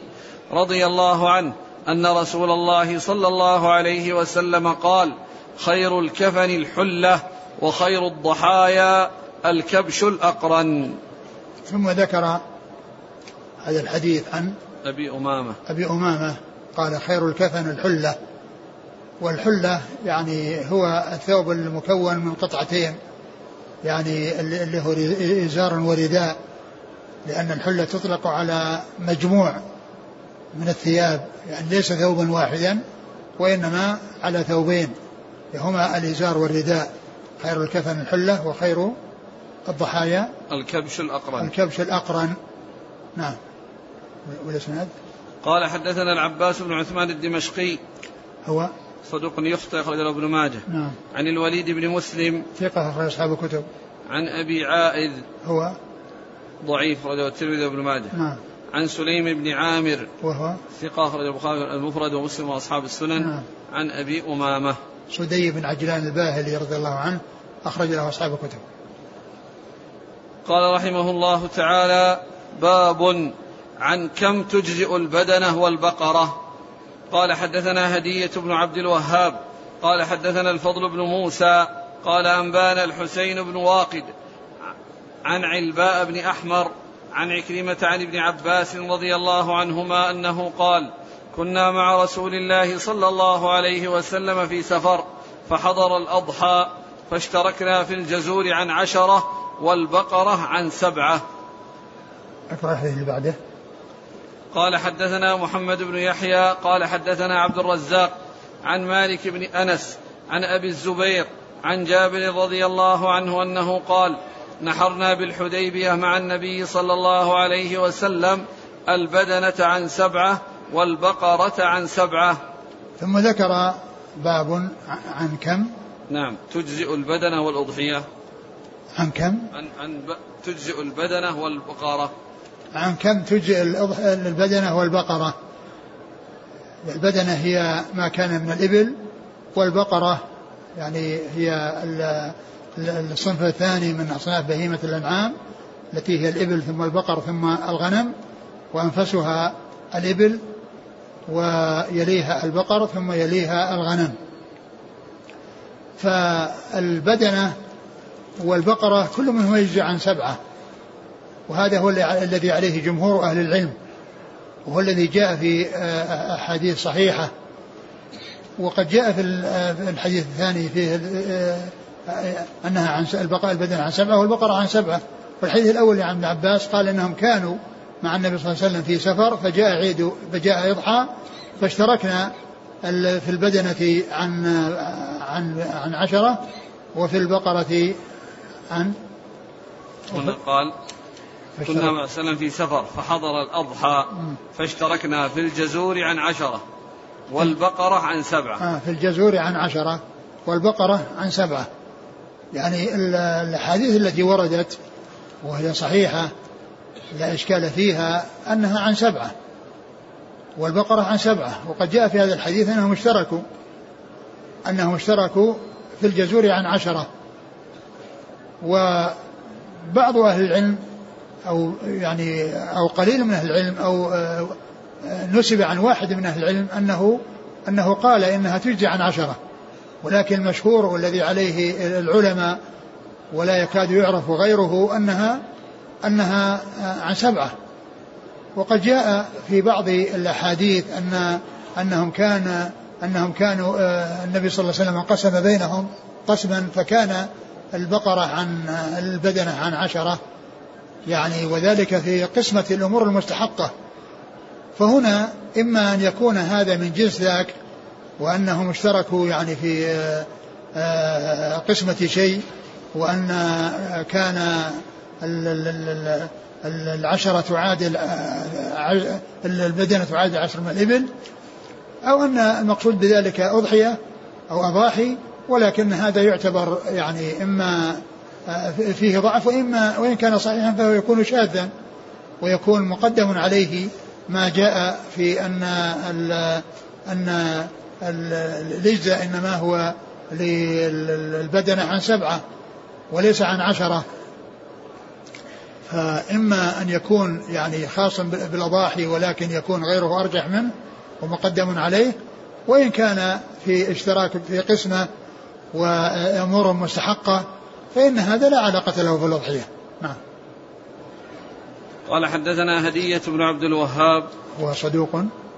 رضي الله عنه أن رسول الله صلى الله عليه وسلم قال خير الكفن الحلة وخير الضحايا الكبش الأقرن. ثم ذكر هذا الحديث عن أبي أمامة. أبي أمامة قال خير الكفن الحلة. والحلة يعني هو الثوب المكون من قطعتين. يعني اللي هو إزار ورداء. لأن الحلة تطلق على مجموع من الثياب. يعني ليس ثوبا واحدا وإنما على ثوبين. هما الإزار والرداء. خير الكفن الحلة وخير الضحايا. الكبش الأقرن. الكبش الأقرن. نعم. والإسناد قال حدثنا العباس بن عثمان الدمشقي. هو؟ صدوق يخطئ أخرج له ابن ماجه. نعم. عن الوليد بن مسلم. ثقة أخرج أصحاب الكتب. عن أبي عائذ. هو؟ ضعيف أخرجه الترمذي وابن ماجه. نعم. عن سليم بن عامر. وهو؟ ثقة أخرج البخاري المفرد ومسلم وأصحاب السنن. نعم. عن أبي أمامة. سدي بن عجلان الباهلي رضي الله عنه أخرج له أصحاب الكتب. قال رحمه الله تعالى باب عن كم تجزئ البدنة والبقرة. قال حدثنا هدية بن عبد الوهاب قال حدثنا الفضل بن موسى قال أنبانا الحسين بن واقد عن علباء بن أحمر عن عكرمة عن ابن عباس رضي الله عنهما أنه قال كنا مع رسول الله صلى الله عليه وسلم في سفر فحضر الأضحى فاشتركنا في الجزور عن عشرة والبقرة عن سبعة. اقرأ الحديث اللي بعده. قال حدثنا محمد بن يحيى قال حدثنا عبد الرزاق عن مالك بن أنس عن أبي الزبير عن جابر رضي الله عنه أنه قال نحرنا بالحديبية مع النبي صلى الله عليه وسلم البدنة عن سبعة والبقرة عن سبعة. ثم ذكر باب عن كم؟ نعم تجزئ البدنه والأضحية. عن كم؟ عن, عن. تجزئ البدنة والبقرة. عن كم تجزئ البدنة والبقرة؟ البدنة هي ما كان من الإبل والبقرة يعني هي الصنف الثاني من أصناف بهيمة الأنعام التي هي الإبل ثم البقر ثم الغنم وأنفسها الإبل ويليها البقر ثم يليها الغنم. فالبدنة والبقرة كل منهما يجزي عن سبعة وهذا هو الذي عليه جمهور أهل العلم وهو الذي جاء في آه، أحاديث صحيحة. وقد جاء في آه، الحديث الثاني فيه آه، أنها عن البقاء البدن عن سبعة والبقرة عن سبعة. والحديث الأول عن ابن عباس قال أنهم كانوا مع النبي صلى الله عليه وسلم في سفر فجاء عيد فجاء يضحى فاشتركنا في البدنة عن عن عن عشرة وفي البقرة عن قال كنا مع سلم في سفر فحضر الأضحى فاشتركنا في الجزور عن عشرة والبقرة عن سبعة. آه في الجزور عن عشرة والبقرة عن سبعة. يعني الأحاديث التي وردت وهي صحيحة لا إشكال فيها أنها عن سبعة والبقرة عن سبعة. وقد جاء في هذا الحديث أنهم اشتركوا أنهم اشتركوا في الجزور عن عشرة. وبعض أهل العلم أو يعني أو قليل من أهل العلم أو آه، نسب عن واحد من أهل العلم أنه أنه قال إنها تجزي عن عشرة ولكن المشهور والذي عليه العلماء ولا يكاد يعرف غيره أنها أنها آه، عن سبعة. وقد جاء في بعض الأحاديث أن أنهم كان أنهم كانوا آه، النبي صلى الله عليه وسلم قسم بينهم قسما فكان البقرة عن البدنة عن عشرة يعني وذلك في قسمة الأمور المستحقة. فهنا إما أن يكون هذا من جنس ذاك وأنهم اشتركوا يعني في آه، آه، قسمة شيء وأن كان العشرة تعادل آه، البدنة تعادل عشر من الإبل أو أن المقصود بذلك أضحية أو أضاحي ولكن هذا يعتبر يعني إما فيه ضعف وإما وإن كان صحيحا فهو يكون شاذا ويكون مقدم عليه ما جاء في أن ال أن الإجزاء إنما هو للبدنة عن سبعة وليس عن عشرة. فإما أن يكون يعني خاصا بالأضاحي ولكن يكون غيره أرجح منه ومقدم عليه وإن كان في اشتراك في قسمة وأمور مستحقة فإن هذا لا علاقة له في الأضحية نعم. قال حدثنا هدية بن عبد الوهاب. هو صدوق.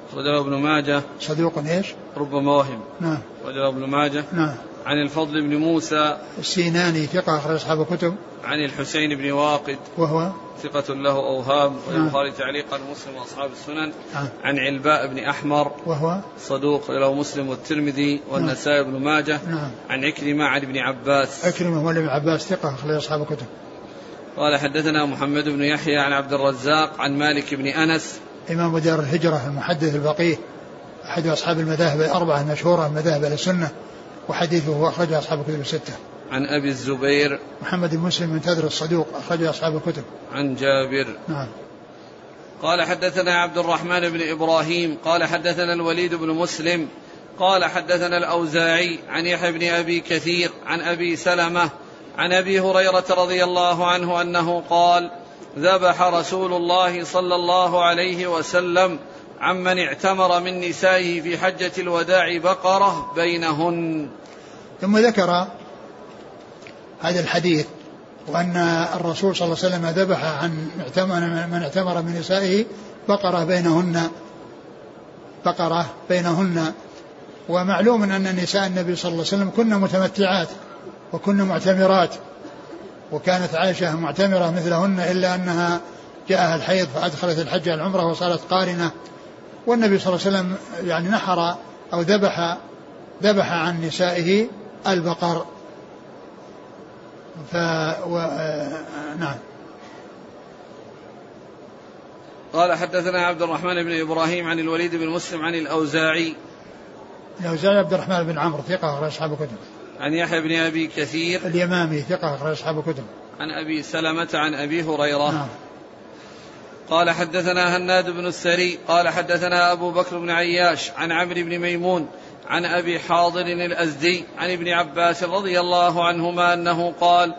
أخرجه ابن ماجه. صدوق إيش؟ ربما وهم نعم. أخرجه ابن ماجه. نعم. عن الفضل بن موسى السيناني ثقة أخرج أصحاب الكتب. عن الحسين بن واقد وهو ثقة له أوهام والبخاري نعم. تعليقا مسلم وأصحاب السنن. نعم. عن علباء بن أحمر وهو صدوق له مسلم والترمذي والنسائي بن ماجه. نعم. عن عكرمة عن ابن عباس. عكرمة هو ابن عباس ثقة أخرج أصحاب الكتب. قال حدثنا محمد بن يحيى عن عبد الرزاق عن مالك بن أنس. إمام دار الهجرة المحدث الفقيه أحد أصحاب المذاهب الأربعة المشهورة المذاهب السنة. وحديثه أخرجه أصحاب الكتب الستة. عن أبي الزبير محمد بن مسلم من تدر الصدوق أخرجه أصحاب الكتب. عن جابر. نعم. قال حدثنا عبد الرحمن بن إبراهيم قال حدثنا الوليد بن مسلم قال حدثنا الأوزاعي عن يحيى بن أبي كثير عن أبي سلمة عن أبي هريرة رضي الله عنه أنه قال ذبح رسول الله صلى الله عليه وسلم عمن اعتمر من نسائه في حجة الوداع بقرة بينهن. ثم ذكر هذا الحديث وأن الرسول صلى الله عليه وسلم ذبح عن من اعتمر من نسائه بقرة بينهن. بقرة بينهن. ومعلوم أن نساء النبي صلى الله عليه وسلم كن متمتعات وكن معتمرات وكانت عائشة معتمرة مثلهن إلا أنها جاءها الحيض فأدخلت الحج العمرة وصارت قارنة. والنبي صلى الله عليه وسلم يعني نحر أو ذبح ذبح عن نسائه البقر. ف و... نعم. قال حدثنا عبد الرحمن بن إبراهيم عن الوليد بن مسلم عن الأوزاعي. الأوزاعي عبد الرحمن بن عمرو ثقة أخرج أصحاب الكتب. عن يحيى بن أبي كثير. اليمامي ثقة أخرج أصحاب الكتب. عن أبي سلمة عن أبي هريرة. نعم. قال حدثنا هناد بن السري قال حدثنا أبو بكر بن عياش عن عمرو بن ميمون عن أبي حاضر الأزدي عن ابن عباس رضي الله عنهما أنه قال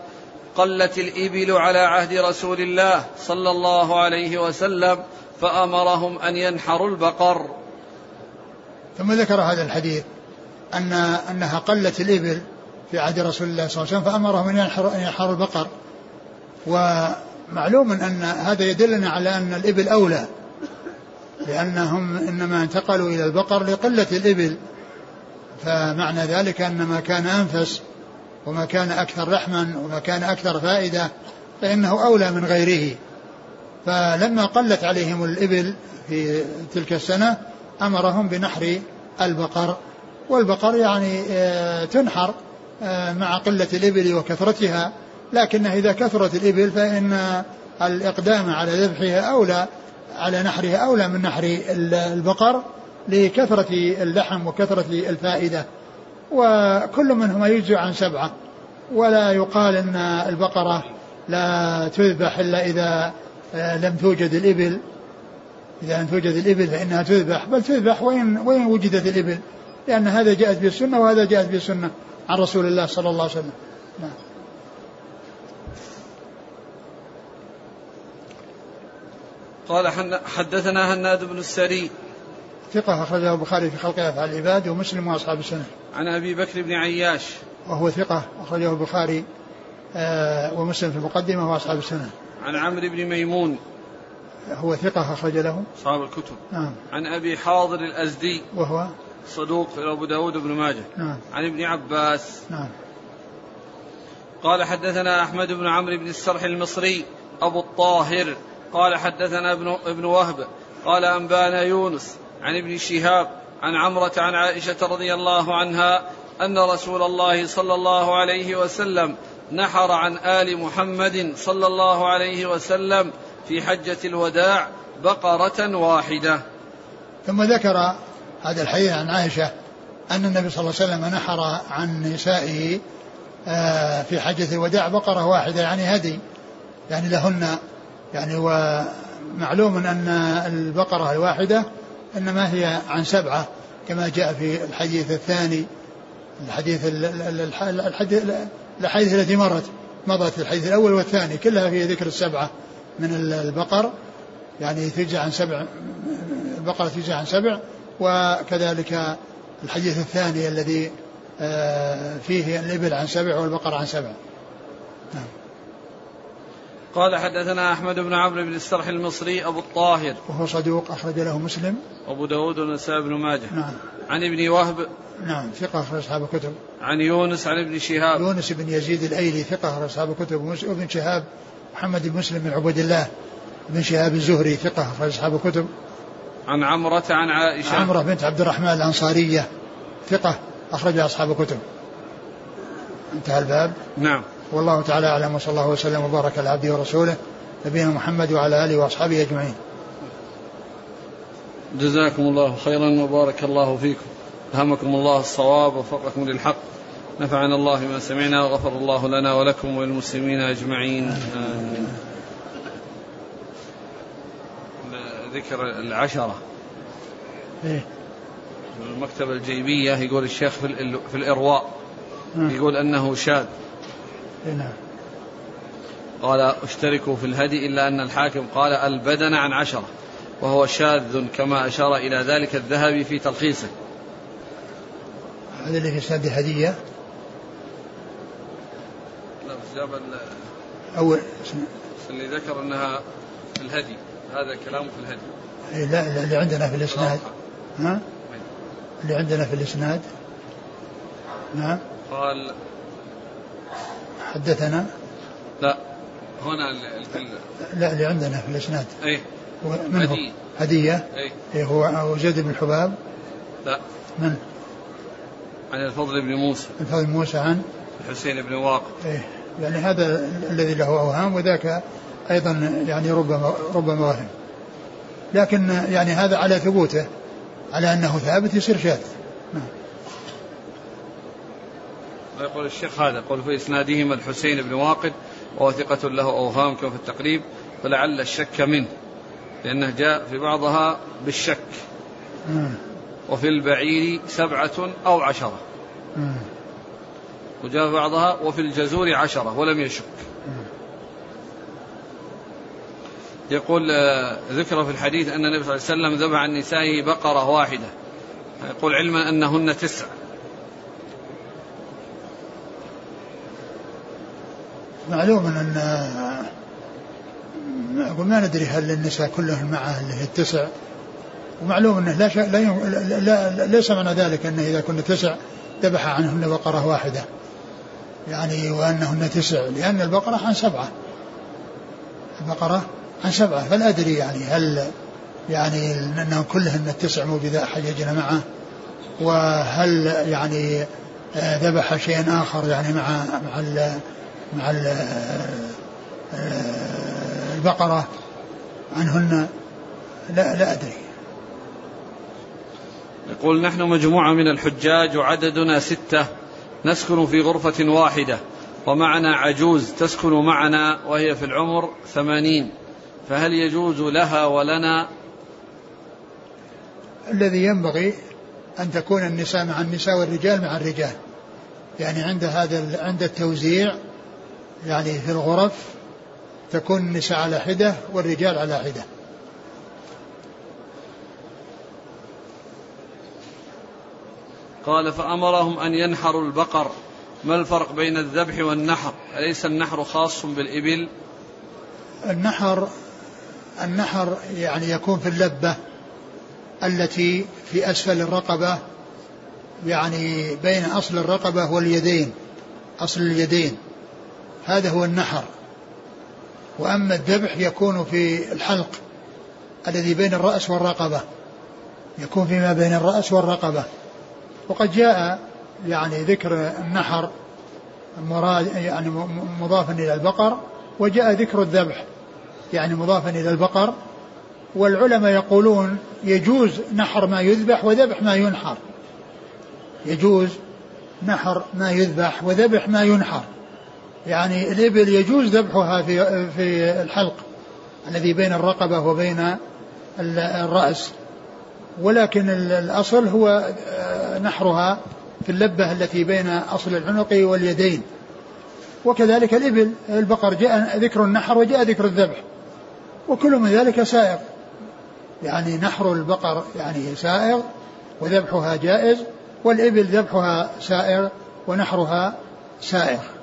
قلت الإبل على عهد رسول الله صلى الله عليه وسلم فأمرهم أن ينحروا البقر. ثم ذكر هذا الحديث أن أنها قلت الإبل في عهد رسول الله صلى الله عليه وسلم فأمرهم أن ينحروا البقر. و معلوم أن هذا يدلنا على أن الإبل أولى لأنهم إنما انتقلوا إلى البقر لقلة الإبل. فمعنى ذلك أن ما كان أنفس وما كان أكثر لحما وما كان أكثر فائدة فإنه أولى من غيره. فلما قلت عليهم الإبل في تلك السنة أمرهم بنحر البقر والبقر يعني آه، تنحر آه، مع قلة الإبل وكثرتها. لكن إذا كثرت الإبل فإن الإقدام على ذبحها أولى على نحرها أولى من نحر البقر لكثرة اللحم وكثرة الفائدة. وكل منهما يجزع عن سبعة. ولا يقال أن البقرة لا تذبح إلا إذا لم توجد الإبل. إذا لم توجد الإبل فإنها تذبح بل تذبح وين وين وجدت الإبل. لأن هذا جاءت بالسنة وهذا جاءت بالسنة عن رسول الله صلى الله عليه وسلم. نعم. قال حدثنا هناد بن السري. ثقة أخرجه البخاري في خلق أفعال العباد ومسلم وأصحاب السنة. عن أبي بكر بن عياش. وهو ثقة أخرجه البخاري آه، ومسلم في المقدمة وأصحاب السنة. عن عمرو بن ميمون. هو ثقة أخرج له. أصحاب الكتب. نعم. عن أبي حاضر الأزدي. وهو؟ صدوق أبو داود بن ماجه. نعم. عن ابن عباس. نعم. قال حدثنا أحمد بن عمرو بن السرح المصري أبو الطاهر. قال حدثنا ابن, ابن وهب قال أنبانا يونس عن ابن شهاب عن عمرة عن عائشة رضي الله عنها أن رسول الله صلى الله عليه وسلم نحر عن آل محمد صلى الله عليه وسلم في حجة الوداع بقرة واحدة. ثم ذكر هذا الحديث عن عائشة أن النبي صلى الله عليه وسلم نحر عن نسائه آه، في حجة الوداع بقرة واحدة يعني هدي يعني لهن يعني ومعلوم أن البقرة الواحدة إنما هي عن سبعة كما جاء في الحديث الثاني الحديث الحديث الحديث التي مرت مضت الحديث الأول والثاني كلها في ذكر السبعة من البقر يعني تجزى عن سبع البقرة تجزى عن سبع وكذلك الحديث الثاني الذي آه، فيه الإبل عن سبع والبقر عن سبع. نعم. قال حدثنا أحمد بن عمرو بن السرح المصري أبو الطاهر. وهو صدوق أخرج له مسلم. أبو داود والنسائي بن ماجه. نعم. عن ابن وهب. نعم ثقة أخرج أصحاب الكتب. عن يونس عن ابن شهاب. يونس بن يزيد الأيلي ثقة أخرج أصحاب الكتب. وابن شهاب محمد بن مسلم بن عبد الله بن شهاب الزهري ثقة أخرج أصحاب الكتب. عن عمرة عن عائشة. عمرة بنت عبد الرحمن الأنصارية ثقة أخرج أصحاب الكتب. انتهى الباب. نعم. والله تعالى أعلم وصلى الله وسلم وبارك على عبده ورسوله نبينا محمد وعلى آله وأصحابه أجمعين. جزاكم الله خيرا وبارك الله فيكم. ألهمكم الله الصواب ووفقكم للحق. نفعنا الله بما سمعنا وغفر الله لنا ولكم وللمسلمين أجمعين. آمين. ذكر العشرة. إيه؟ المكتبة الجيبية يقول الشيخ في, في الإرواء نعم. يقول أنه شاذ. نعم. قال اشتركوا في الهدي إلا أن الحاكم قال البدن عن عشرة وهو شاذ كما أشار إلى ذلك الذهبي في تلخيصه. هذا اللي في سند هدية؟ لا بس جاب أول اللي ذكر أنها في الهدي. هذا كلامه في الهدي. إيه لا اللي عندنا في الإسناد. ها؟ اللي عندنا في الإسناد. نعم قال حدثنا؟ لا هنا لا اللي عندنا في الإسناد. إيه من هدية. هدية؟ إيه, إيه هو زيد بن الحباب لا. من؟ عن الفضل بن موسى. الفضل بن موسى عن؟ الحسين بن واقف إيه يعني هذا الذي له أوهام وذاك أيضا يعني ربما ربما وهم. لكن يعني هذا على ثبوته على أنه ثابت يصير شاذ. نعم. يقول الشيخ هذا يقول في إسنادهما الحسين بن واقد وهو ثقة له أوهام كما في التقريب فلعل الشك منه لأنه جاء في بعضها بالشك. وفي البعير سبعة أو عشرة. وجاء بعضها وفي الجزور عشرة ولم يشك يقول آه، ذكر في الحديث أن النبي صلى الله عليه وسلم ذبح عن نسائه بقرة واحدة يقول علما أنهن تسع معلوم أن أقول ما ندري هل النساء كلهن معه اللي هي التسع. ومعلوم أنه لا, لا, لا, لا ليس معنى ذلك أنه إذا كنا تسع ذبح عنهن بقرة واحدة. يعني وأنهن تسع لأن البقرة عن سبعة. البقرة عن سبعة. فلا أدري يعني هل يعني أنهم كلهن التسع موجودة حججنا معه. وهل يعني آه، ذبح شيء آخر يعني مع مع مع ال البقرة عنهن لا لا أدري. يقول نحن مجموعة من الحجاج وعددنا ستة نسكن في غرفة واحدة ومعنا عجوز تسكن معنا وهي في العمر ثمانين. فهل يجوز لها ولنا؟ الذي ينبغي أن تكون النساء مع النساء والرجال مع الرجال. يعني عند هذا عند التوزيع يعني في الغرف تكون النساء على حدة والرجال على حدة. قال فأمرهم أن ينحروا البقر. ما الفرق بين الذبح والنحر؟ أليس النحر خاص بالإبل؟ النحر النحر يعني يكون في اللبة التي في أسفل الرقبة يعني بين أصل الرقبة واليدين أصل اليدين. هذا هو النحر. وأما الذبح يكون في الحلق الذي بين الرأس والرقبة يكون فيما بين الرأس والرقبة. وقد جاء يعني ذكر النحر مراد يعني مضافا إلى البقر وجاء ذكر الذبح يعني مضافا إلى البقر. والعلماء يقولون يجوز نحر ما يذبح وذبح ما ينحر. يجوز نحر ما يذبح وذبح ما ينحر. يعني الإبل يجوز ذبحها في في الحلق الذي بين الرقبة وبين الرأس. ولكن الأصل هو آه، نحرها في اللبة التي بين أصل العنق واليدين. وكذلك الإبل البقر جاء ذكر النحر وجاء ذكر الذبح. وكل من ذلك سائغ. يعني نحر البقر يعني سائغ وذبحها جائز والإبل ذبحها سائغ ونحرها سائغ.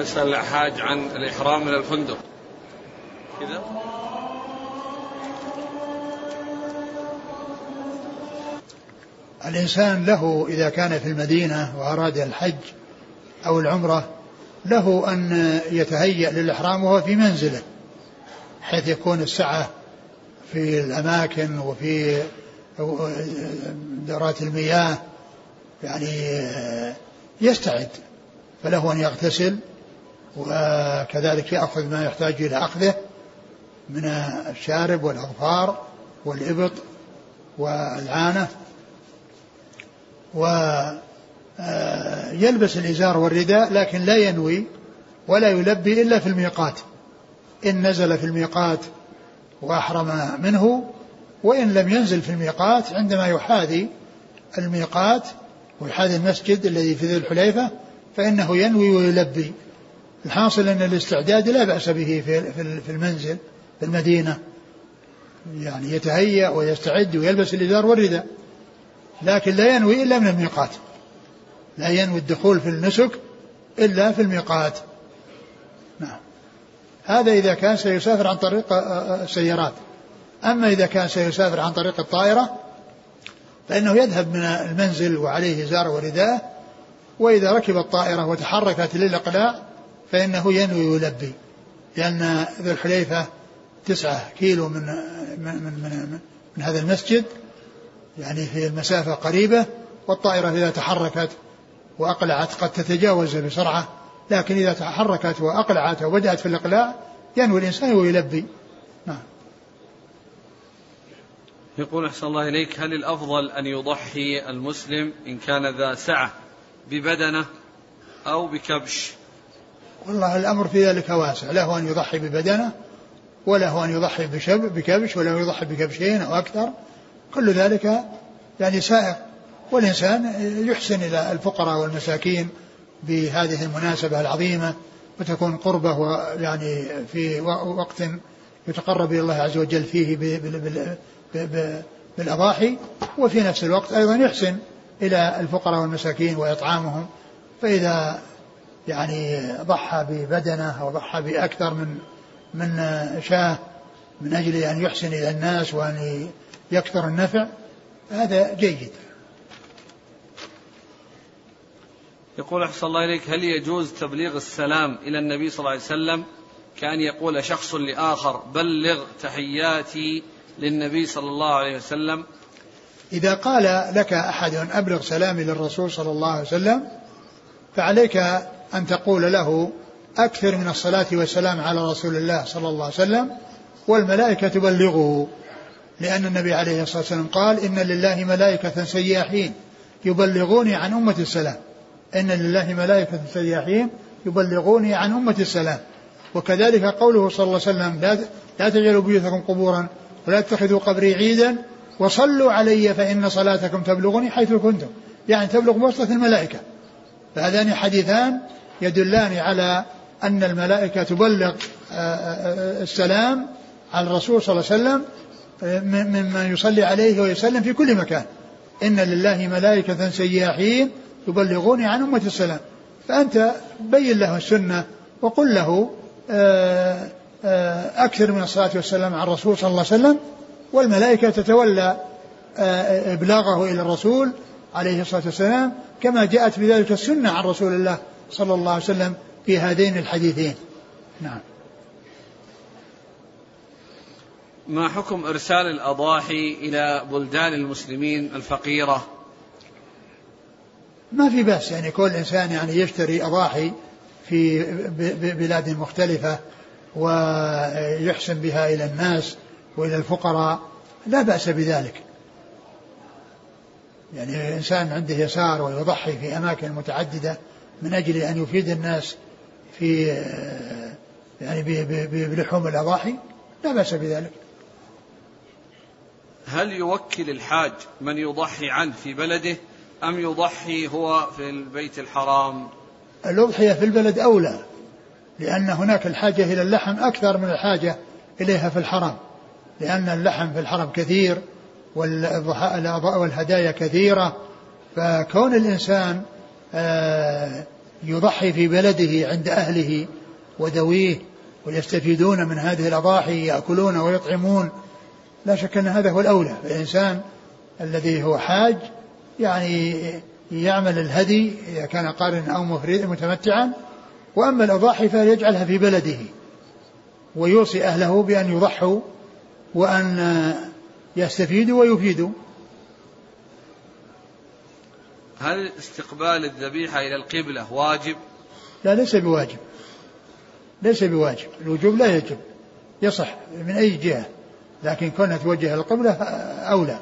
يسأل الحاج عن الإحرام من الفندق. كذا. الإنسان له إذا كان في المدينة وأراد الحج أو العمرة له أن يتهيأ للإحرام وهو في منزله حيث يكون السعة في الأماكن وفي دورات المياه يعني يستعد. فله أن يغتسل وكذلك يأخذ ما يحتاج إلى أخذه من الشارب والأظفار والإبط والعانة. ويلبس الإزار والرداء لكن لا ينوي ولا يلبي إلا في الميقات. إن نزل في الميقات وأحرم منه وإن لم ينزل في الميقات عندما يحاذي الميقات ويحاذي المسجد الذي في ذي الحليفة فإنه ينوي ويلبي. الحاصل أن الاستعداد لا بأس به في المنزل في المدينة. يعني يتهيأ ويستعد ويلبس الإزار والرداء. لكن لا ينوي إلا من الميقات. لا ينوي الدخول في النسك إلا في الميقات. نعم. هذا إذا كان سيسافر عن طريق السيارات. أما إذا كان سيسافر عن طريق الطائرة فإنه يذهب من المنزل وعليه إزار ورداء وإذا ركب الطائرة وتحركت للإقلاع فإنه ينوي يلبي لأن ذو الحليفة تسعة كيلو من من من, من, من هذا المسجد يعني في المسافة قريبة والطائرة إذا تحركت وأقلعت قد تتجاوز بسرعة لكن إذا تحركت وأقلعت وبدأت في الإقلاع ينوي الإنسان ويلبي. نعم. يقول أحسن الله إليك هل الأفضل أن يضحي المسلم إن كان ذا سعة؟ ببدنه أو بكبش. والله الأمر في ذلك واسع. له أن يضحي ببدنه وله أن يضحي بكبش وله يضحي بكبشين أو أكثر. كل ذلك يعني سائر والإنسان يحسن إلى الفقراء والمساكين بهذه المناسبة العظيمة وتكون قربة يعني في وقت يتقرب إلى الله عز وجل فيه بالأضاحي. وفي نفس الوقت أيضا يحسن إلى الفقراء والمساكين وإطعامهم فإذا يعني ضحى ببدنه أو ضحى بأكثر من من شاة من أجل أن يحسن إلى الناس وأن يكثر النفع هذا جيد يقول أحسن الله إليك هل يجوز تبليغ السلام إلى النبي صلى الله عليه وسلم كأن يقول شخص لآخر بلغ تحياتي للنبي صلى الله عليه وسلم؟ إذا قال لك أحد أبلغ سلامي للرسول صلى الله عليه وسلم فعليك أن تقول له أكثر من الصلاة والسلام على رسول الله صلى الله عليه وسلم والملائكة تبلغه. لأن النبي عليه الصلاة والسلام قال إن لله ملائكة سياحين يبلغوني عن أمة السلام. إن لله ملائكة سياحين يبلغوني عن أمة السلام. وكذلك قوله صلى الله عليه وسلم لا, لا تجعلوا بيوتكم قبورا ولا تتخذوا قبري عيدا وصلوا علي فإن صلاتكم تبلغني حيث كنتم. يعني تبلغ بواسطة الملائكة. فهذان حديثان يدلان على أن الملائكة تبلغ آه، آه، السلام على الرسول صلى الله عليه وسلم ممن يصلي عليه ويسلم في كل مكان. إن لله ملائكة سياحين يبلغوني عن أمة السلام. فأنت بين له السنة وقل له آه، آه، أكثر من الصلاة والسلام على الرسول صلى الله عليه وسلم والملائكة تتولى آه، إبلاغه إلى الرسول عليه الصلاة والسلام كما جاءت بذلك السنة عن رسول الله صلى الله عليه وسلم في هذين الحديثين. نعم. ما حكم إرسال الأضاحي إلى بلدان المسلمين الفقيرة؟ ما في بأس يعني كل إنسان يعني يشتري أضاحي في بلاد مختلفة ويحسن بها إلى الناس. وإلى الفقراء لا بأس بذلك. يعني إنسان عنده يسار ويضحي في أماكن متعددة من أجل أن يفيد الناس في يعني بلحوم الأضاحي لا بأس بذلك. هل يوكل الحاج من يضحي عنه في بلده أم يضحي هو في البيت الحرام؟ الأضحية في البلد أولى لأن هناك الحاجة إلى اللحم أكثر من الحاجة إليها في الحرم لأن اللحم في الحرم كثير والهدايا كثيرة فكون الإنسان آه، يضحي في بلده عند أهله وذويه ويستفيدون من هذه الأضاحي يأكلون ويطعمون لا شك أن هذا هو الأولى. الإنسان الذي هو حاج يعني يعمل الهدي إذا كان قارنا أو متمتعا وأما الأضاحي فيجعلها في بلده ويوصي أهله بأن يضحوا وأن يستفيدوا ويفيدوا هل استقبال الذبيحة إلى القبلة واجب؟ لا ليس بواجب. ليس بواجب. الوجوب لا يجب. يصح من أي جهة. لكن كونها توجه القبلة أولى.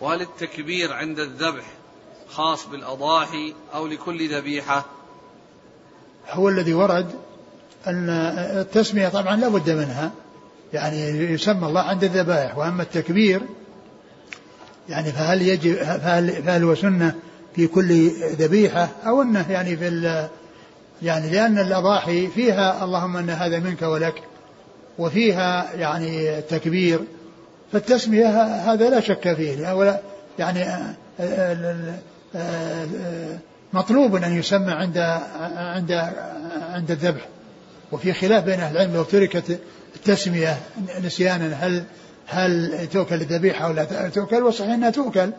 وهل التكبير عند الذبح خاص بالأضاحي أو لكل ذبيحة؟ هو الذي ورد أن التسمية طبعا لا بد منها. يعني يسمى الله عند الذبائح وأما التكبير يعني فهل يجب فهل, فهل هو سنة في كل ذبيحة؟ أو أنه يعني في يعني لأن الأضاحي فيها اللهم أن هذا منك ولك وفيها يعني تكبير. فالتسمية هذا لا شك فيه ولا يعني آه، آه، آه، مطلوب أن يسمى عند عند عند الذبح. وفي خلاف بين أهل العلم لو تركت التسمية نسيانا هل هل تؤكل الذبيحة ولا تؤكل والصحيح أنها تؤكل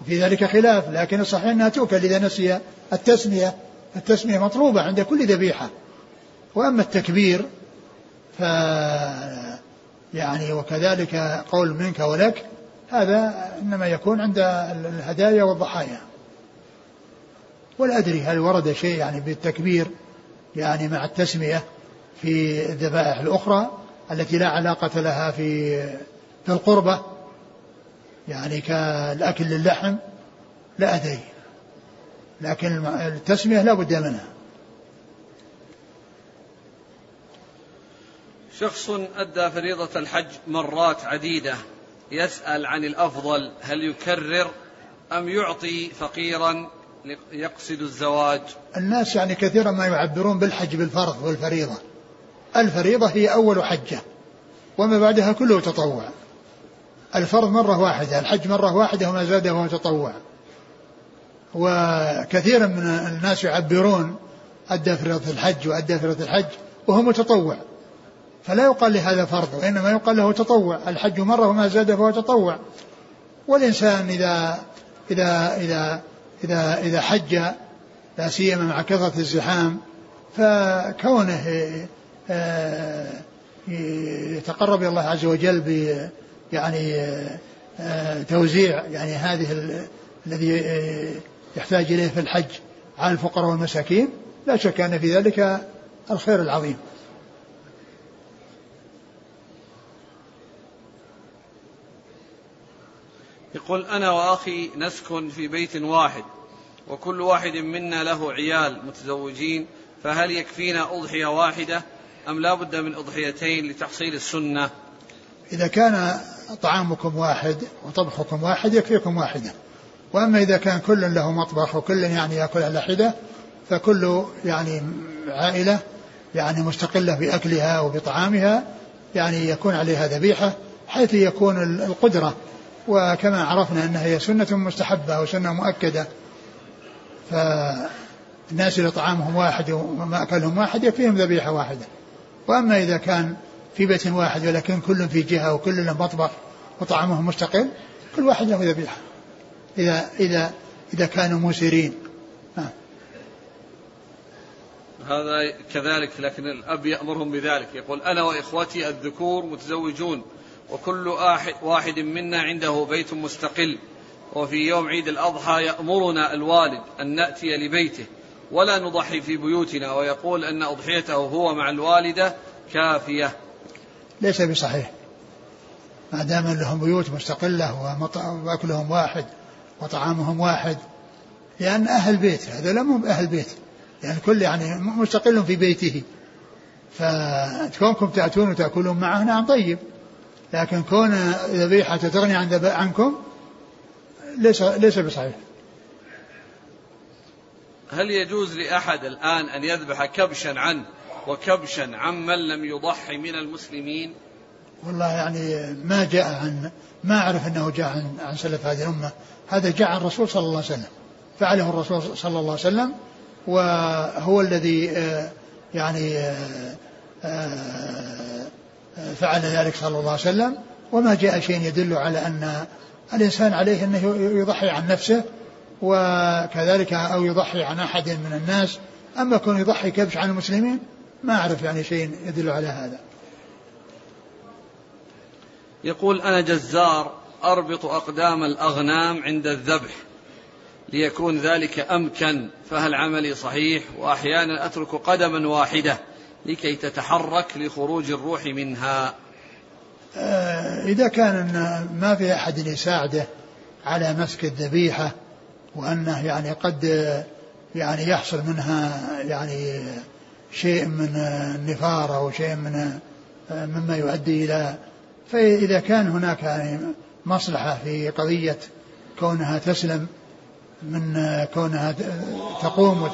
وفي ذلك خلاف لكن الصحيح أنها تؤكل إذا نسي التسمية. التسمية مطلوبة عند كل ذبيحة. وأما التكبير ف يعني وكذلك قول منك ولك هذا إنما يكون عند الهدايا والضحايا. ولا أدري هل ورد شيء يعني بالتكبير يعني مع التسمية. في الذبائح الأخرى التي لا علاقة لها في في القربة. يعني كالأكل للحم لا أدري. لكن التسمية لا بد منها. شخص أدى فريضة الحج مرات عديدة يسأل عن الأفضل هل يكرر أم يعطي فقيرا يقصد الزواج؟ الناس يعني كثيرا ما يعبرون بالحج بالفرض والفريضة. الفريضة هي أول حجة وما بعدها كله تطوع. الفرض مرة واحدة الحج مرة واحدة وما زاد هو تطوع. وكثيرا من الناس يعبرون أدى فريضة الحج وأدى فريضة الحج وهو متطوع. فلا يقال لهذا فرض وإنما يقال له تطوع. الحج مرة وما زاد فهو تطوع. والإنسان إذا إذا إذا إذا إذا حج لا سيما مع كثرة الزحام فكونه يتقرب إلى الله عز وجل ب يعني آه، توزيع يعني هذه الذي آه، يحتاج إليه في الحج على الفقراء والمساكين. لا شك أن في ذلك الخير العظيم. يقول أنا وأخي نسكن في بيت واحد وكل واحد منا له عيال متزوجين فهل يكفينا أضحية واحدة؟ أم لا بد من أضحيتين لتحصيل السنة؟ إذا كان طعامكم واحد وطبخكم واحد يكفيكم واحدة. وأما إذا كان كل له مطبخ وكل يعني يأكل على حدة فكل يعني عائلة يعني مستقلة بأكلها وبطعامها يعني يكون عليها ذبيحة حيث يكون القدرة. وكما عرفنا أنها هي سنة مستحبة وسنة مؤكدة. فالناس إذا طعامهم واحد ومأكلهم واحد يكفيهم ذبيحة واحدة. وأما إذا كان في بيت واحد ولكن كل في جهة وكل له مطبخ وطعامهم مستقل كل واحد له ذبيحة إذا إذا إذا كانوا موسرين. هذا كذلك لكن الأب يأمرهم بذلك. يقول أنا وإخوتي الذكور متزوجون وكل واحد منا عنده بيت مستقل. وفي يوم عيد الأضحى يأمرنا الوالد أن نأتي لبيته. ولا نضحي في بيوتنا ويقول أن أضحيته هو مع الوالدة كافية. ليس بصحيح. ما دام لهم بيوت مستقلة وأكلهم واحد وطعامهم واحد لأن أهل بيت هذا لم أهل بيت يعني كل يعني مستقل في بيته. فكونكم تأتون وتأكلون معه نعم طيب لكن كون ذبيحة تغني عن عنكم ليس ليس بصحيح. هل يجوز لأحد الآن أن يذبح كبشا عنه وكبشا عمن لم يضحي من المسلمين؟ والله يعني ما جاء عن ما أعرف أنه جاء عن, عن سلف هذه الأمة. هذا جاء عن الرسول صلى الله عليه وسلم. فعله الرسول صلى الله عليه وسلم وهو الذي آه، يعني آه، آه، فعل ذلك صلى الله عليه وسلم. وما جاء شيء يدل على أن الإنسان عليه أنه يضحي عن نفسه. وكذلك أو يضحي عن أحد من الناس. أما كون يضحي كبش عن المسلمين؟ ما أعرف يعني شيء يدل على هذا. يقول أنا جزار أربط أقدام الأغنام عند الذبح ليكون ذلك أمكن فهل عملي صحيح؟ وأحيانا أترك قدما واحدة لكي تتحرك لخروج الروح منها. آه، إذا كان ما في أحد يساعده على مسك الذبيحة وأنه يعني قد يعني يحصل منها يعني شيء من النفار أو شيء من مما يؤدي إلى فإذا كان هناك يعني مصلحة في قضية كونها تسلم من كونها تقوم